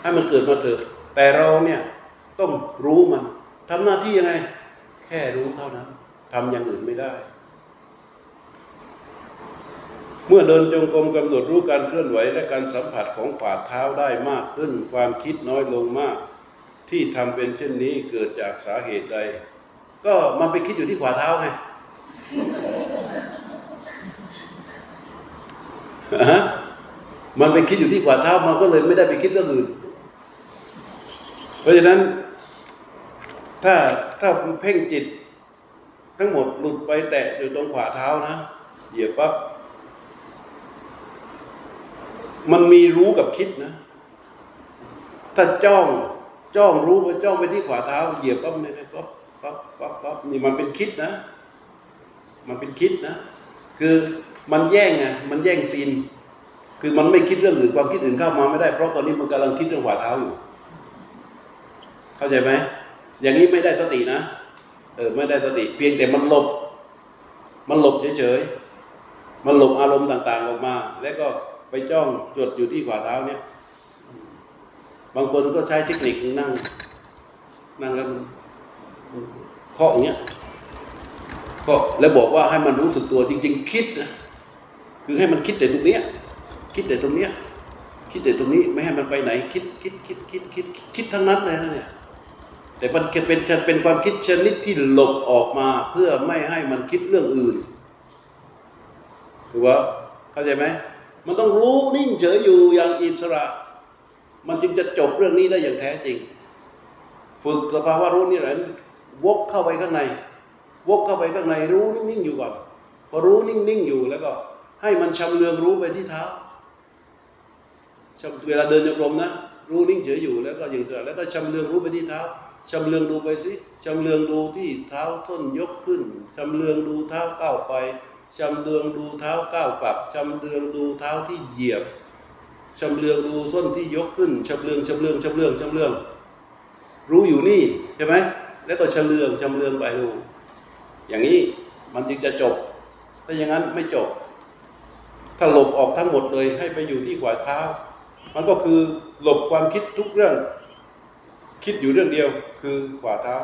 S1: ให้มันเกิดมาเถอะแต่เราเนี่ยต้องรู้มันทำหน้าที่ยังไง แค่รู้เท่านั้นทำอย่างอื่นไม่ได้ เมื่อเดินจงกรมกำหนดรู้การเคลื่อนไหวและการสัมผัสของฝ่าเท้าได้มากขึ้น ความคิดน้อยลงมาก ที่ทำเป็นเช่นนี้เกิดจากสาเหตุใด ก็มันไปคิดอยู่ที่ขวาเท้าไงฮะมันไปคิดอยู่ที่ขวาเท้ามันก็เลยไม่ได้ไปคิดเรื่องอื่น เพราะฉะนั้น ถ้าถ้าเพ่งจิต ทั้งหมดหลุดไปแตะอยู่ตรงขวาเท้านะเหยียบปั๊บ มันมีรู้กับคิดนะ ถ้าจ้องจ้องรู้ไปจ้องไปที่ขวาเท้าเหยียบปั๊บเนี่ยปั๊บปั๊บปั๊บปั๊บนี่มันเป็นคิดนะ มันเป็นคิดนะ คือมันแย่งไงมันแย่งซีน คือมันไม่คิดเรื่องอื่นความคิดอื่นเข้ามาไม่ได้เพราะตอนนี้มันกำลังคิดเรื่องขวาเท้าอยู่ เข้าใจไหมอย่างนี้ไม่ได้สตินะเออไม่ได้สติเพียงแต่มันหลบ มันหลบเฉยๆมันหลบอารมณ์ต่าง ๆ ออกมา แล้วก็ ไปจ้องจดอยู่ที่ขวาเท้าเนี่ย บางคนก็ใช้เทคนิคนั่ง นั่งแล้วมันเคาะอย่างเงี้ยก็แล้วบอกว่าให้มันรู้สึกตัวจริง ๆ คิดนะคือให้มันคิดแต่ตรงเนี้ยคิดแต่ตรงเนี้ยคิดแต่ตรงนี้ไม่ให้มันไปไหน คิดคิดคิดคิดคิดคิดทั้งนั้นเลยนะเนี่ยแต่มันเป็นเป็นความคิดชนิดที่หลบออกมาเพื่อไม่ให้มันคิดเรื่องอื่นถูกปะเข้าใจไหม มันต้องรู้นิ่งเฉยอยู่อย่างอิสระ มันจึงจะจบเรื่องนี้ได้อย่างแท้จริง ฝึกสภาวะรู้นี่แหละวกเข้าไปข้างใน วกเข้าไปข้างในรู้นิ่งๆอยู่ก่อนพอรู้นิ่งๆอยู่แล้วก็ ให้มันชำเลืองรู้ไปที่เท้าเวลาเดินโยกลมนะรู้นิ่งเฉยอยู่แล้วก็อย่างอิสระแล้วก็ชำเลืองรู้ไปที่เท้าชำเลืองดูไปสิชำเลืองดูที่เท้าส้นยกขึ้นชำเลืองดูเท้าก้าวไป ชำเลืองดูเท้าก้าวกลับชำเลืองดูเท้าที่เหยียบชำเลืองดูส้นที่ยกขึ้นชำเลืองชำเลืองชำเลืองชำเลือง รู้อยู่นี่ใช่ไหมแล้วก็ชำเลืองชำเลืองไปดูอย่างนี้มันจึงจะจบ ถ้าอย่างนั้นไม่จบ ถ้าหลบออกทั้งหมดเลยให้ไปอยู่ที่ขวาเท้า มันก็คือหลบความคิดทุกเรื่อง คิดอยู่เรื่องเดียวคือขวาเท้า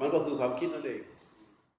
S1: มันก็คือความคิดนั่นเอง